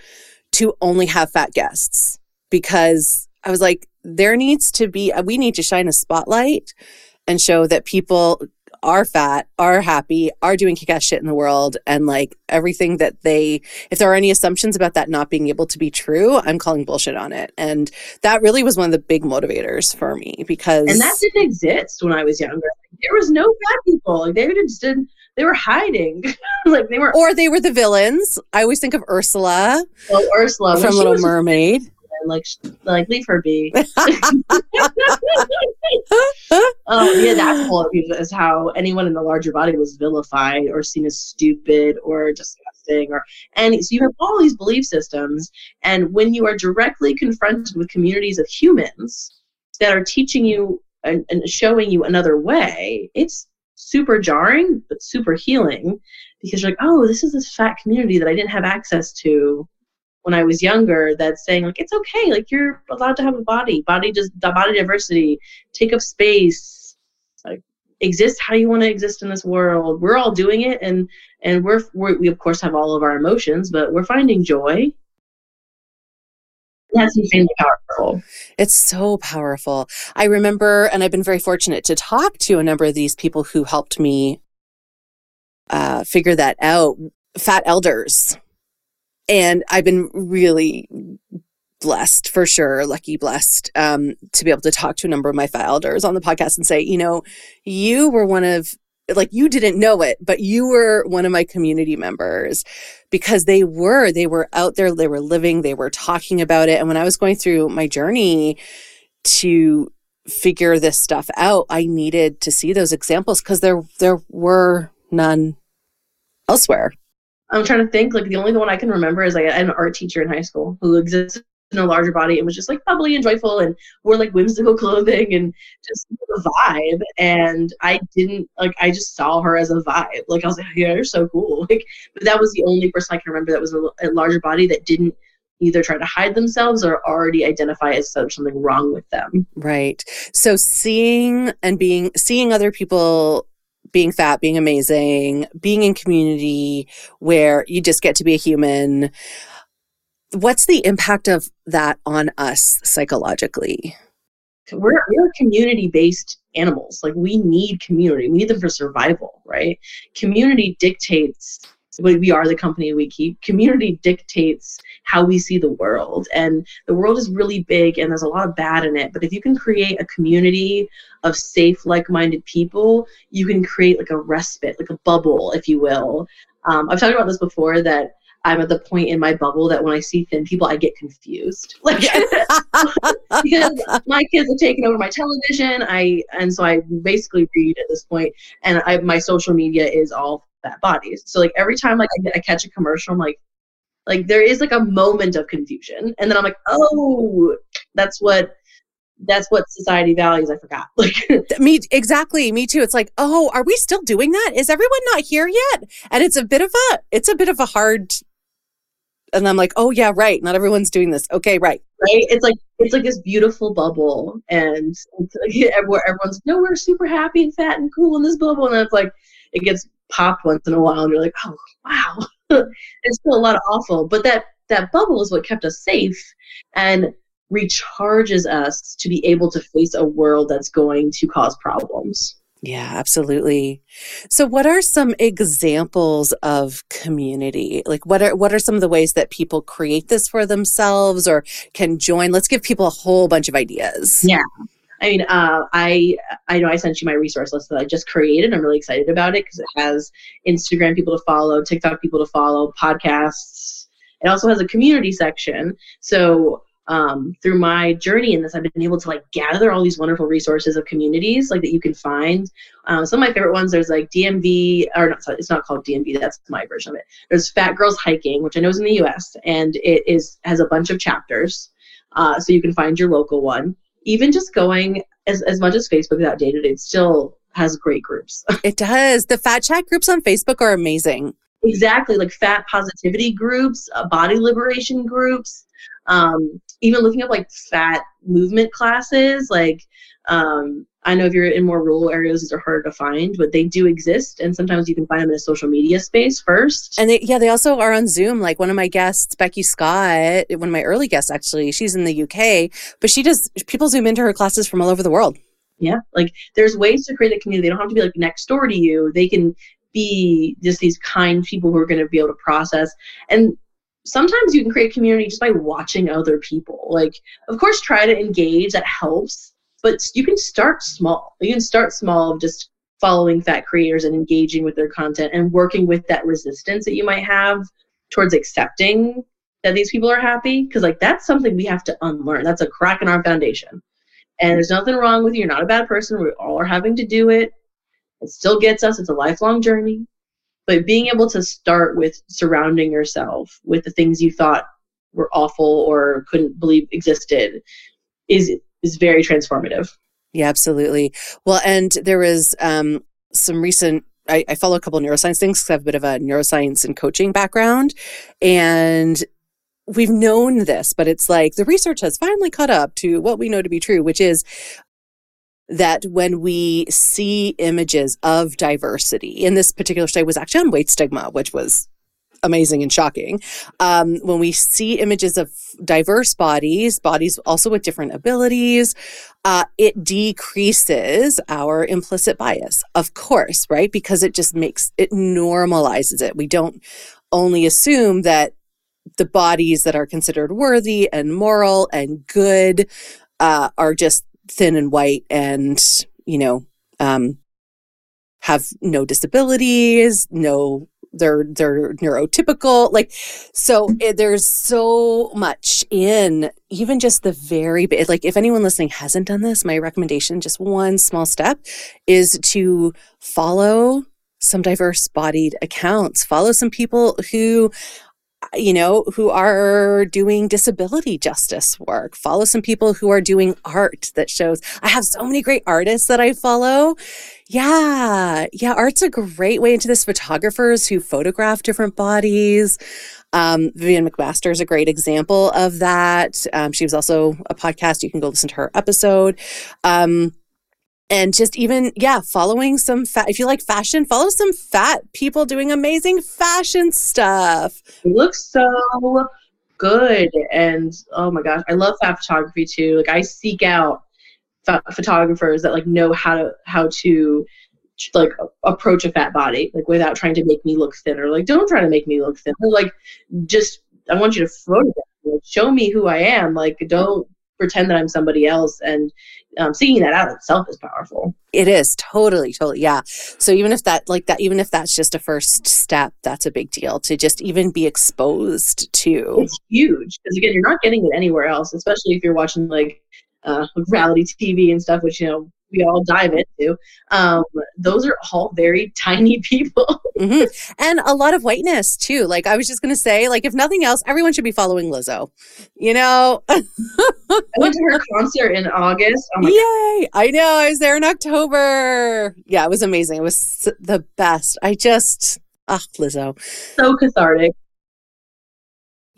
to only have fat guests because I was like, there needs to be, we need to shine a spotlight and show that people are fat, are happy, are doing kick ass shit in the world, and like everything that they, if there are any assumptions about that not being able to be true, I'm calling bullshit on it. And that really was one of the big motivators for me because. And that didn't exist when I was younger. There was no bad people. Like they just didn't, they were hiding. like they were. Or they were the villains. I always think of Ursula. Well, Ursula. From Little Mermaid like like leave her be. oh yeah, that's cool. Is how anyone in the larger body was vilified or seen as stupid or disgusting or and so you have all these belief systems, and when you are directly confronted with communities of humans that are teaching you and, and showing you another way, it's super jarring but super healing because you're like, oh, this is this fat community that I didn't have access to when I was younger that's saying like it's okay, like you're allowed to have a body, body just body diversity, take up space, like exist how you want to exist in this world. We're all doing it, and and we're, we're we of course have all of our emotions, but we're finding joy. That's insanely powerful. It's so powerful. I remember, and I've been very fortunate to talk to a number of these people who helped me uh, figure that out. Fat elders and I've been really blessed for sure, lucky, blessed um, to be able to talk to a number of my fat elders on the podcast and say, you know, you were one of like you didn't know it, but you were one of my community members because they were, they were out there, they were living, they were talking about it. And when I was going through my journey to figure this stuff out, I needed to see those examples because there there were none elsewhere. I'm trying to think. Like the only one I can remember is like an art teacher in high school who existed in a larger body and was just like bubbly and joyful and wore like whimsical clothing and just a vibe. And I didn't like. I just saw her as a vibe. Like I was like, yeah, you're so cool. Like, but that was the only person I can remember that was a, a larger body that didn't either try to hide themselves or already identify as something wrong with them. Right. So seeing and being seeing other people being fat, being amazing, being in community where you just get to be a human. What's the impact of that on us psychologically? We're, we're community based animals. Like we need community. We need them for survival, right? Community dictates we are the company we keep. Community dictates how we see the world. And the world is really big and there's a lot of bad in it. But if you can create a community of safe, like minded people, you can create like a respite, like a bubble, if you will. Um, I've talked about this before that I'm at the point in my bubble that when I see thin people, I get confused. Like because my kids have taken over my television. I and so I basically read at this point, and I, my social media is all fat bodies. So like every time like I, get, I catch a commercial, I'm like, like there is like a moment of confusion, and then I'm like, oh, that's what that's what society values. I forgot. Like me exactly. Me too. It's like, oh, are we still doing that? Is everyone not here yet? And it's a bit of a it's a bit of a hard. And I'm like, oh yeah, right. Not everyone's doing this. Okay, right. Right. It's like it's like this beautiful bubble, and like, everyone's no, we're super happy and fat and cool in this bubble, and it's like it gets popped once in a while, and you're like, oh wow, it's still a lot of awful. But that that bubble is what kept us safe and recharges us to be able to face a world that's going to cause problems. Yeah, absolutely. So what are some examples of community? Like what are what are some of the ways that people create this for themselves or can join? Let's give people a whole bunch of ideas. Yeah. I mean, uh, I I know I sent you my resource list that I just created. I'm really excited about it because it has Instagram people to follow, TikTok people to follow, podcasts. It also has a community section. So um, through my journey in this, I've been able to like gather all these wonderful resources of communities like that you can find. Um, some of my favorite ones, there's like DMV, or not, it's not called DMV. That's my version of it. There's Fat Girls Hiking, which I know is in the U.S. and it is has a bunch of chapters, uh, so you can find your local one. Even just going as as much as Facebook is outdated, it still has great groups. it does. The fat chat groups on Facebook are amazing. Exactly, like fat positivity groups, uh, body liberation groups um, even looking up like fat movement classes like um, i know if you're in more rural areas these are harder to find but they do exist and sometimes you can find them in a social media space first. And they, yeah they also are on zoom. Like one of my guests becky scott one of my early guests actually she's in the uk but she does people zoom into her classes from all over the world. Yeah like there's ways to create a community. They don't have to be like next door to you. They can be just these kind people who are going to be able to process. And sometimes you can create community just by watching other people. Like, of course, try to engage, that helps, but you can start small. You can start small of just following fat creators and engaging with their content and working with that resistance that you might have towards accepting that these people are happy. Because, like, that's something we have to unlearn. That's a crack in our foundation. And there's nothing wrong with you. You're not a bad person. We all are having to do it. It still gets us. It's a lifelong journey but being able to start with surrounding yourself with the things you thought were awful or couldn't believe existed is is very transformative yeah absolutely well and there was um, some recent I, I, follow a couple neuroscience things because I have a bit of a neuroscience and coaching background. And we've known this, but it's like the research has finally caught up to what we know to be true, which is that when we see images of diversity, in this particular study was actually on weight stigma, which was amazing and shocking. Um, when we see images of diverse bodies, bodies also with different abilities, uh, it decreases our implicit bias, of course, right? Because it just makes it normalizes it. We don't only assume that the bodies that are considered worthy and moral and good uh, are just thin and white and, you know, um, have no disabilities, no they're they're neurotypical like so it, there's so much in even just the very like if anyone listening hasn't done this my recommendation just one small step is to follow some diverse bodied accounts. Follow some people who you know, who are doing disability justice work. Follow some people who are doing art that shows. I have so many great artists that I follow. Yeah. Yeah. Art's a great way into this. Photographers who photograph different bodies. Um, Vivienne McMaster is a great example of that. Um, she was also a podcast. You can go listen to her episode. Um, and just even yeah following some fat if you like fashion follow some fat people doing amazing fashion stuff. It looks so good and oh my gosh i love fat photography too. Like i seek out photographers that like know how to how to like approach a fat body like without trying to make me look thinner. Like don't try to make me look thinner. Like just i want you to photograph like, show me who i am. Like don't pretend that I'm somebody else. And um, seeing that out itself is powerful. It is totally, totally. Yeah. So even if that, like that, even if that's just a first step, that's a big deal to just even be exposed to. It's huge because again, you're not getting it anywhere else, especially if you're watching like uh, reality TV and stuff, which, you know, we all dive into. Um, those are all very tiny people. mm-hmm. And a lot of whiteness too. Like I was just going to say, like if nothing else, everyone should be following Lizzo. You know? I went to her concert in August. Oh Yay! God. I know. I was there in October. Yeah, it was amazing. It was the best. I just, ah, Lizzo. So cathartic.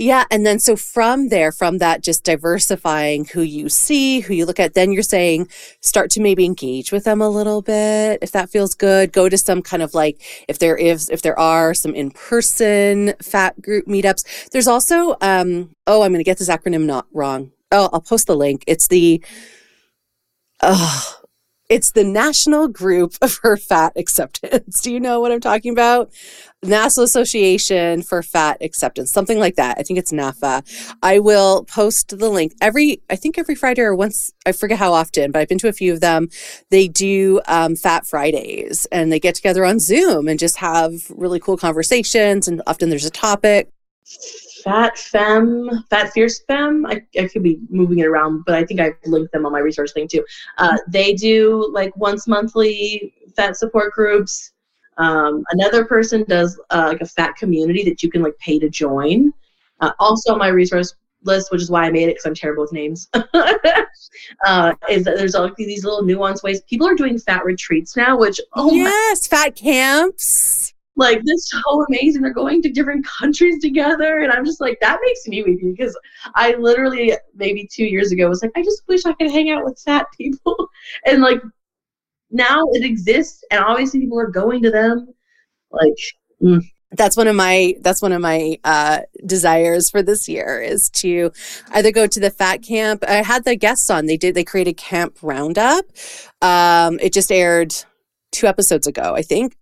Yeah. And then so from there, from that, just diversifying who you see, who you look at, then you're saying start to maybe engage with them a little bit. If that feels good, go to some kind of like, if there is, if there are some in person fat group meetups. There's also, um, oh, I'm going to get this acronym not wrong. Oh, I'll post the link. It's the, oh, it's the National Group for Fat Acceptance. Do you know what I'm talking about? National Association for Fat Acceptance, something like that. I think it's NAFA. I will post the link every, I think every Friday or once, I forget how often, but I've been to a few of them. They do um, Fat Fridays and they get together on Zoom and just have really cool conversations. And often there's a topic. Fat Femme, Fat Fierce Femme. I, I could be moving it around, but I think I've linked them on my resource thing too. Uh, they do like once monthly fat support groups. Um, another person does uh, like a fat community that you can like pay to join. Uh, also my resource list, which is why I made it because I'm terrible with names, uh, is that there's all these little nuanced ways. People are doing fat retreats now, which oh yes, my, fat camps like this is so amazing. They're going to different countries together. And I'm just like, that makes me weepy because I literally maybe two years ago was like, I just wish I could hang out with fat people. And like now it exists and obviously people are going to them. Like mm. that's one of my that's one of my uh, desires for this year is to either go to the fat camp. I had the guests on. They did they created camp roundup. Um, it just aired two episodes ago, I think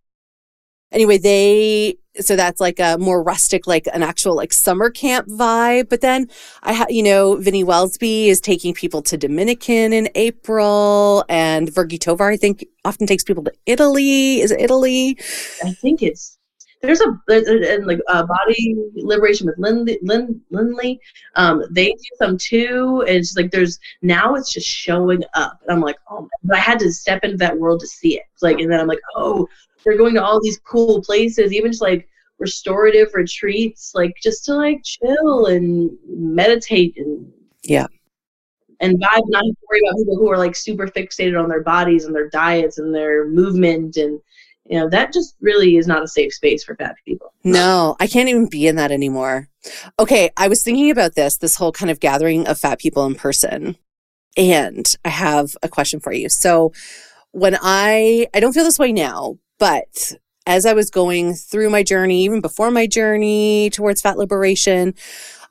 anyway, they so that's like a more rustic, like an actual like summer camp vibe. But then I have, you know, Vinny Welsby is taking people to Dominican in April, and Virgie Tovar, I think, often takes people to Italy. Is it Italy? I think it's there's a and like uh, body liberation with Lindley, Lind, Lindley. Um, they do some too. And it's like there's now it's just showing up, and I'm like, oh, but I had to step into that world to see it. Like, and then I'm like, oh, they're going to all these cool places, even just like restorative retreats, like just to like chill and meditate and yeah, and vibe, not worry about people who are like super fixated on their bodies and their diets and their movement and you know that just really is not a safe space for fat people. No i can't even be in that anymore. Okay i was thinking about this this whole kind of gathering of fat people in person and i have a question for you. So when i i don't feel this way now but as I was going through my journey, even before my journey towards fat liberation,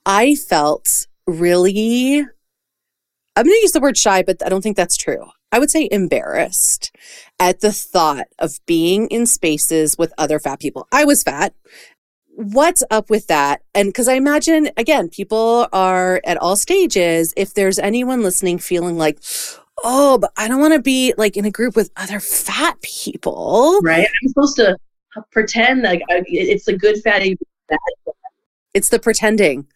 I felt really, I'm going to use the word shy, but I don't think that's true. I would say embarrassed at the thought of being in spaces with other fat people. I was fat. What's up with that? And because I imagine, again, people are at all stages. If there's anyone listening feeling like, oh, but I don't want to be like in a group with other fat people. Right. I'm supposed to pretend like it's a good fatty. Bad. It's the pretending.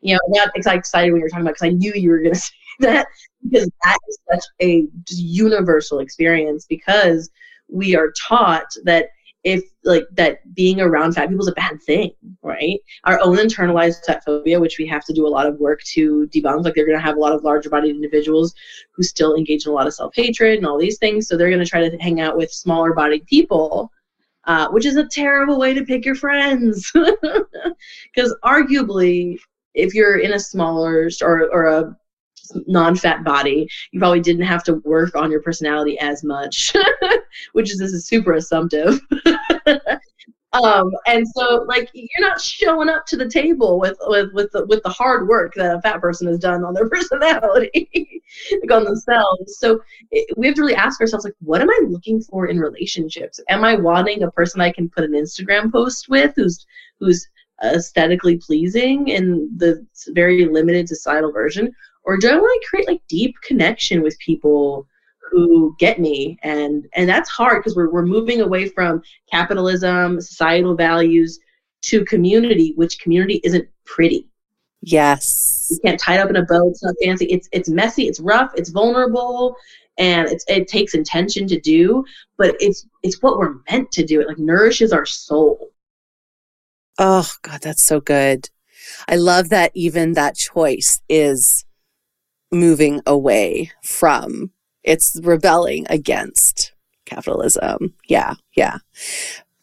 You know, not excited when you're talking about because I knew you were going to say that because that is such a just universal experience because we are taught that if like that being around fat people is a bad thing, right? Our own internalized fat phobia, which we have to do a lot of work to debunk, like they're going to have a lot of larger bodied individuals who still engage in a lot of self hatred and all these things. So they're going to try to hang out with smaller bodied people, uh, which is a terrible way to pick your friends. Because arguably, if you're in a smaller or, or a non-fat body you probably didn't have to work on your personality as much which is this is super assumptive. Um and so like you're not showing up to the table with with with the, with the hard work that a fat person has done on their personality like on themselves. So it, we have to really ask ourselves like what am i looking for in relationships? Am i wanting a person i can put an instagram post with who's who's aesthetically pleasing in the very limited societal version or do I want to create like deep connection with people who get me? And and that's hard because we're, we're moving away from capitalism societal values to community which community isn't pretty. Yes. You can't tie it up in a bow it's not fancy. It's it's messy it's rough it's vulnerable and it's it takes intention to do but it's it's what we're meant to do. It like nourishes our soul. Oh god that's so good. I love that even that choice is moving away from it's rebelling against capitalism yeah yeah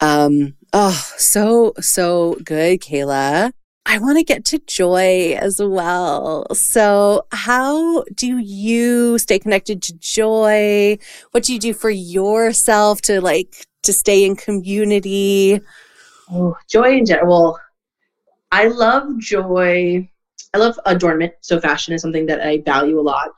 um oh so so good kayla I want to get to joy as well. So, how do you stay connected to joy? What do you do for yourself to like to stay in community? Oh, joy in general. Well, I love joy I love adornment. So fashion is something that I value a lot.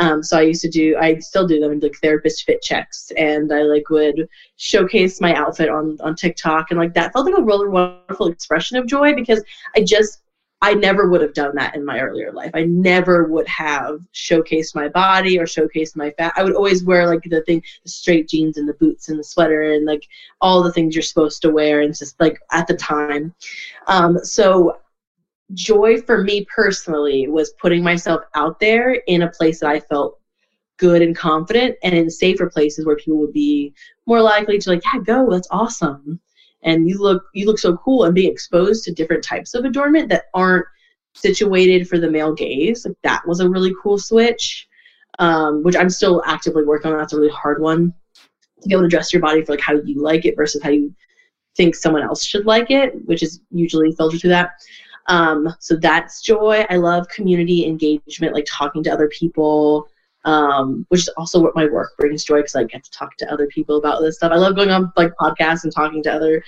Um, so I used to do, I still do them like therapist fit checks, and I like would showcase my outfit on on TikTok, and like that felt like a really wonderful expression of joy because I just I never would have done that in my earlier life. I never would have showcased my body or showcased my fat. I would always wear like the thing, the straight jeans and the boots and the sweater and like all the things you're supposed to wear and just like at the time. Um, so joy for me personally was putting myself out there in a place that I felt good and confident and in safer places where people would be more likely to like, yeah, go, that's awesome. And you look you look so cool and being exposed to different types of adornment that aren't situated for the male gaze. Like that was a really cool switch. Um, which I'm still actively working on. That's a really hard one to be able to dress your body for like how you like it versus how you think someone else should like it, which is usually filtered through that. Um, so that's joy. I love community engagement, like talking to other people, um, which is also what my work brings joy because I get to talk to other people about this stuff. I love going on like podcasts and talking to other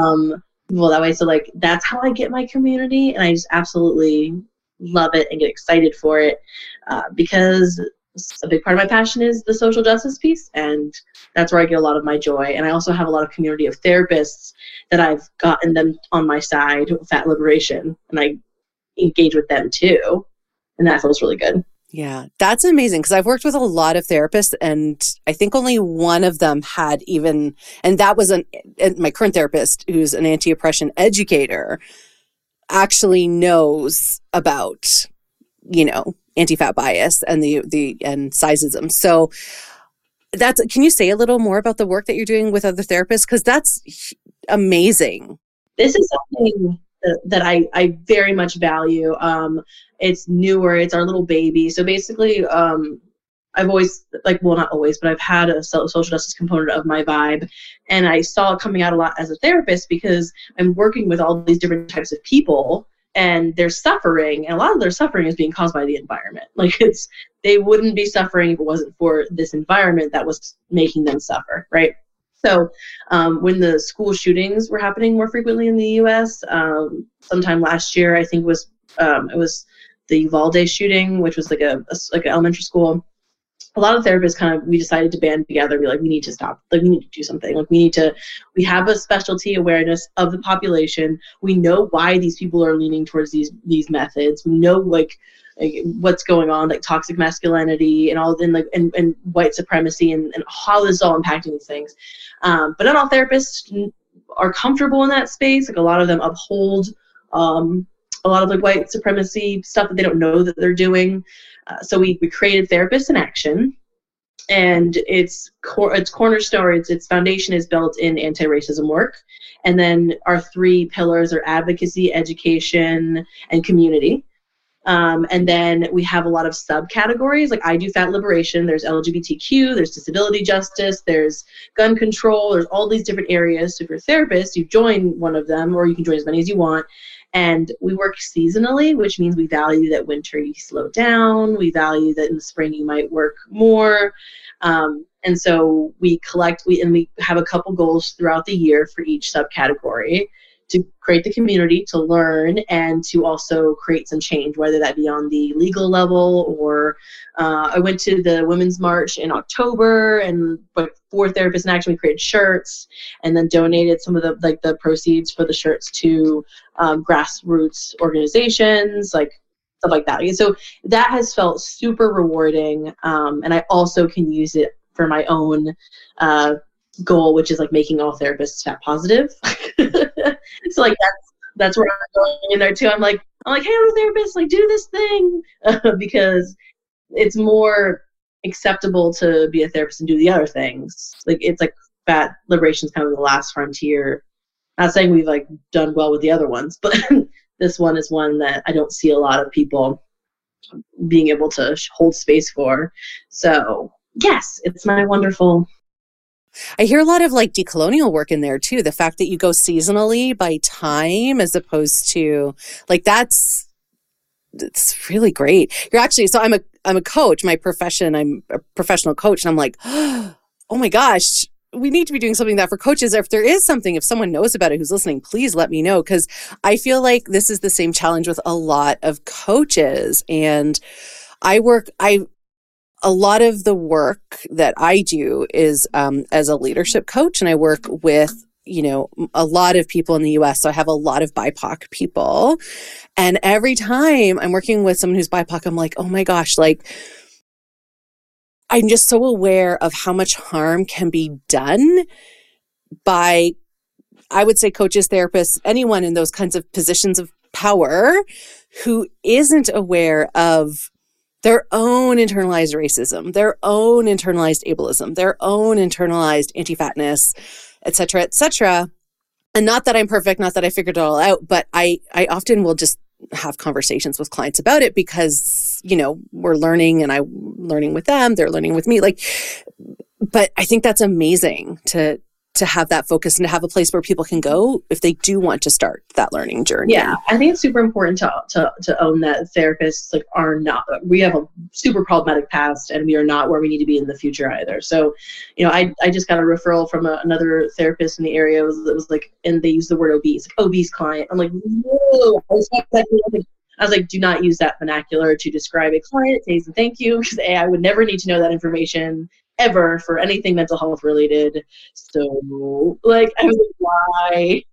um, people that way. So like that's how I get my community, and I just absolutely love it and get excited for it uh, because a big part of my passion is the social justice piece and that's where i get a lot of my joy. And i also have a lot of community of therapists that i've gotten them on my side fat liberation and i engage with them too. And that feels really good. Yeah, that's amazing because I've worked with a lot of therapists, and I think only one of them had even, and that was an eh, my current therapist, who's an anti-oppression educator, actually knows about, you know, anti-fat bias and the the and sizeism. So that's can you say a little more about the work that you're doing with other therapists because that's amazing. This is something that I, I very much value. Um, it's newer, it's our little baby. So basically, um, I've always, like, well, not always, but I've had a social justice component of my vibe. And I saw it coming out a lot as a therapist because I'm working with all these different types of people and they're suffering and a lot of their suffering is being caused by the environment. Like it's they wouldn't be suffering if it wasn't for this environment that was making them suffer right? So um, when the school shootings were happening more frequently in the us um, sometime last year i think was um, it was the uvalde shooting which was like a, a like an elementary school a lot of therapists kind of we decided to band together be like we need to stop like we need to do something. Like we need to we have a specialty awareness of the population. We know why these people are leaning towards these these methods. We know like, like what's going on like toxic masculinity and all then like and, and white supremacy and, and how this is all impacting these things. Um, but not all therapists are comfortable in that space. Like a lot of them uphold um, a lot of like white supremacy stuff that they don't know that they're doing. Uh, so we, we created Therapists in Action, and its core its cornerstone its, its foundation is built in anti-racism work. And then our three pillars are advocacy education and community. Um, and then we have a lot of subcategories. Like i do fat liberation. There's lgbtq there's disability justice there's gun control there's all these different areas. So if you're a therapist you join one of them or you can join as many as you want and we work seasonally, which means we value that winter you slow down. We value that in the spring you might work more. Um, and so we collect, we and we have a couple goals throughout the year for each subcategory to create the community, to learn, and to also create some change, whether that be on the legal level or uh, I went to the Women's March in October and but for Therapists in Action we created shirts and then donated some of the like the proceeds for the shirts to um, grassroots organizations like stuff like that. So that has felt super rewarding, um, and I also can use it for my own uh, goal, which is like making all therapists fat positive. so like that's that's where I'm going in there too. I'm like I'm like, hey, I'm a therapist. Like, do this thing because it's more acceptable to be a therapist and do the other things. Like it's like fat liberation is kind of the last frontier. Not saying we've like done well with the other ones, but this one is one that I don't see a lot of people being able to hold space for. So yes, it's my wonderful I hear a lot of like decolonial work in there too. The fact that you go seasonally by time as opposed to like that's it's really great. You're actually so I'm a I'm a coach. My profession, I'm a professional coach, and I'm like, oh my gosh, we need to be doing something that for coaches. If there is something, if someone knows about it who's listening, please let me know because I feel like this is the same challenge with a lot of coaches. And I work, I a lot of the work that I do is um, as a leadership coach, and I work with you know a lot of people in the US. So I have a lot of BIPOC people, and every time I'm working with someone who's BIPOC, I'm like, oh my gosh, like. I'm just so aware of how much harm can be done by, I would say, coaches, therapists, anyone in those kinds of positions of power who isn't aware of their own internalized racism, their own internalized ableism, their own internalized anti-fatness, et cetera, et cetera. And not that I'm perfect, not that I figured it all out, but I, I often will just have conversations with clients about it because, you know, we're learning and I'm learning with them, they're learning with me. Like, but I think that's amazing to, to have that focus and to have a place where people can go if they do want to start that learning journey. Yeah, I think it's super important to to, to own that therapists like are not. We have a super problematic past, and we are not where we need to be in the future either. So, you know, I I just got a referral from a, another therapist in the area. It was, was like, and they used the word obese, like obese client. I'm like, whoa. I was like, I was like, do not use that vernacular to describe a client. Say thank you, because a I would never need to know that information ever for anything mental health related. So, like, I was like, why?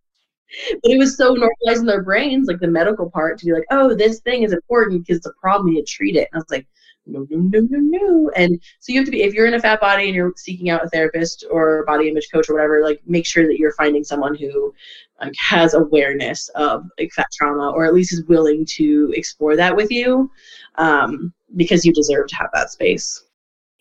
But it was so normalized in their brains, like the medical part, to be like, oh, this thing is important because it's a problem, you treat it. And I was like, no, no, no, no, no. And so you have to be, if you're in a fat body and you're seeking out a therapist or body image coach or whatever, like make sure that you're finding someone who like has awareness of like fat trauma or at least is willing to explore that with you um, because you deserve to have that space.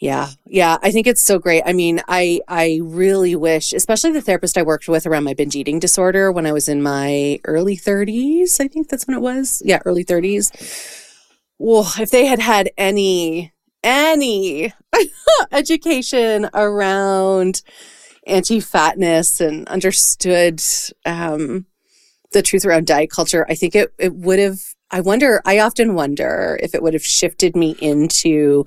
Yeah. Yeah. I think it's so great. I mean, I, I really wish, especially the therapist I worked with around my binge eating disorder when I was in my early 30s. I think that's when it was. Yeah. Early 30s. Well, if they had had any, any education around anti fatness and understood, um, the truth around diet culture, I think it, it would have, I wonder, I often wonder if it would have shifted me into,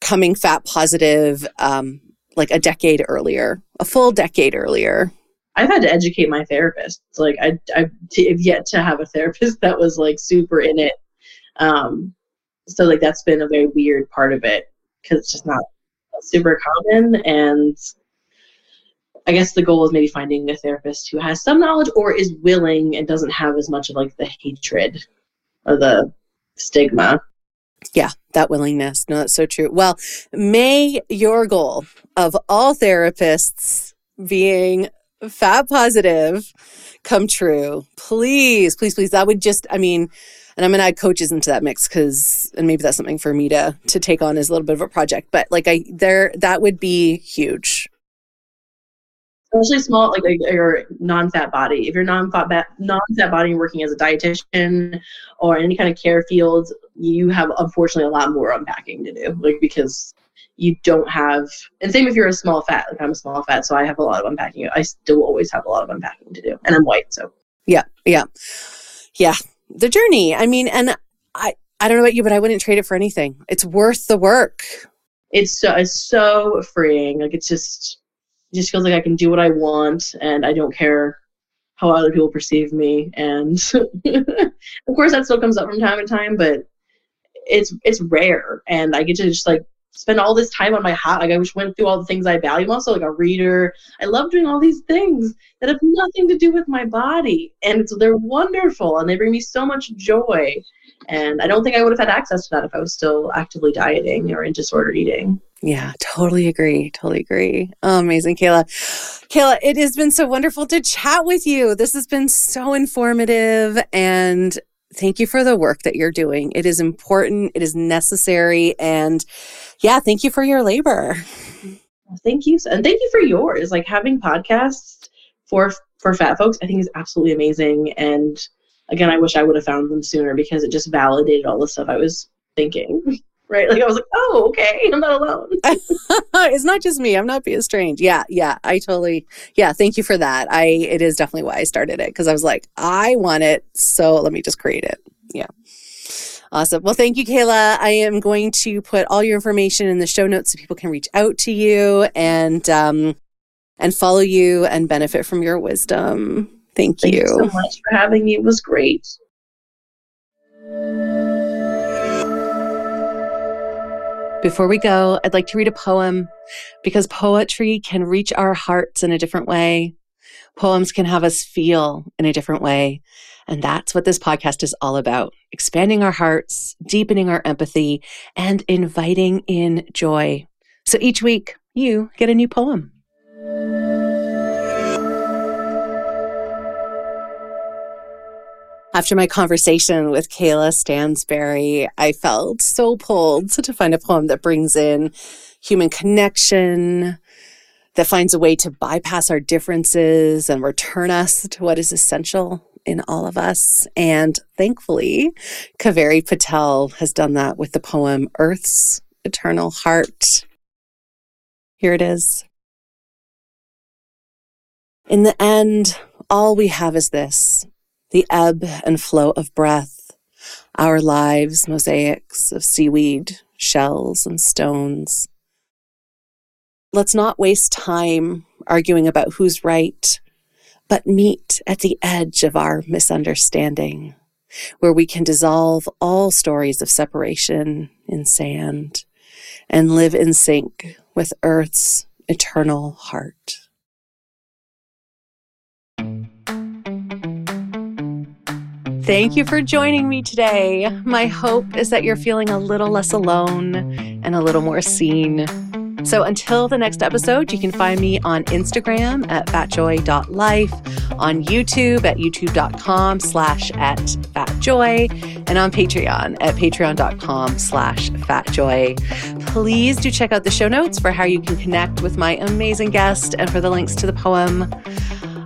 coming fat positive um, like a decade earlier, a full decade earlier. I've had to educate my therapist. Like I, I've yet to have a therapist that was like super in it. Um, so like that's been a very weird part of it because it's just not super common. And I guess the goal is maybe finding a therapist who has some knowledge or is willing and doesn't have as much of like the hatred or the stigma yeah, that willingness. No, that's so true. Well, may your goal of all therapists being fat positive come true. Please, please, please. That would just, I mean, and I'm gonna add coaches into that mix because, and maybe that's something for me to to take on as a little bit of a project. But like, I there that would be huge especially small like, like your non-fat body if you're non-fat non-fat body working as a dietitian or any kind of care field you have unfortunately a lot more unpacking to do like because you don't have and same if you're a small fat like i'm a small fat so i have a lot of unpacking. I still always have a lot of unpacking to do and i'm white so. Yeah yeah. Yeah the journey i mean and i i don't know about you but i wouldn't trade it for anything. It's worth the work. It's so it's so freeing like it's just it just feels like I can do what I want and I don't care how other people perceive me. And of course, that still comes up from time to time, but it's it's rare, and I get to just like spend all this time on my hat. Like I just went through all the things I value. Also like a reader. I love doing all these things that have nothing to do with my body, and they're wonderful, and they bring me so much joy. And I don't think I would have had access to that if I was still actively dieting or in disordered eating. Yeah, totally agree. Totally agree. Oh, amazing, Kayla. Kayla, it has been so wonderful to chat with you. This has been so informative and thank you for the work that you're doing. It is important, it is necessary. And yeah, thank you for your labor. Thank you. And thank you for yours. Like having podcasts for for fat folks, I think is absolutely amazing. And again, I wish I would have found them sooner because it just validated all the stuff I was thinking. right? Like I was like, oh, okay, I'm not alone. it's not just me. I'm not being strange. Yeah, yeah. I totally, yeah. Thank you for that. I, it is definitely why I started it because I was like, I want it, so let me just create it. Yeah. Awesome. Well, thank you, Kayla. I am going to put all your information in the show notes so people can reach out to you and um, and follow you and benefit from your wisdom. Thank, thank you. you so much for having me. It was great. Before we go, I'd like to read a poem because poetry can reach our hearts in a different way. Poems can have us feel in a different way. And that's what this podcast is all about expanding our hearts, deepening our empathy, and inviting in joy. So each week, you get a new poem. After my conversation with Kayla Stansberry, I felt so pulled to find a poem that brings in human connection, that finds a way to bypass our differences and return us to what is essential in all of us. And thankfully, Kaveri Patel has done that with the poem Earth's Eternal Heart. Here it is. In the end, all we have is this the ebb and flow of breath, our lives, mosaics of seaweed, shells, and stones. Let's not waste time arguing about who's right, but meet at the edge of our misunderstanding, where we can dissolve all stories of separation in sand and live in sync with Earth's eternal heart. Thank you for joining me today. My hope is that you're feeling a little less alone and a little more seen. So until the next episode, you can find me on Instagram at fatjoy.life, on YouTube at youtube.com slash at fatjoy, and on Patreon at patreon.com slash fatjoy. Please do check out the show notes for how you can connect with my amazing guest and for the links to the poem.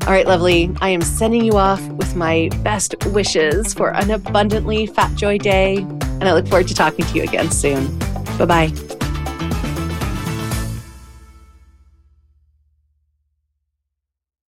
All right, lovely. I am sending you off with my best wishes for an abundantly fat joy day, and I look forward to talking to you again soon. Bye bye.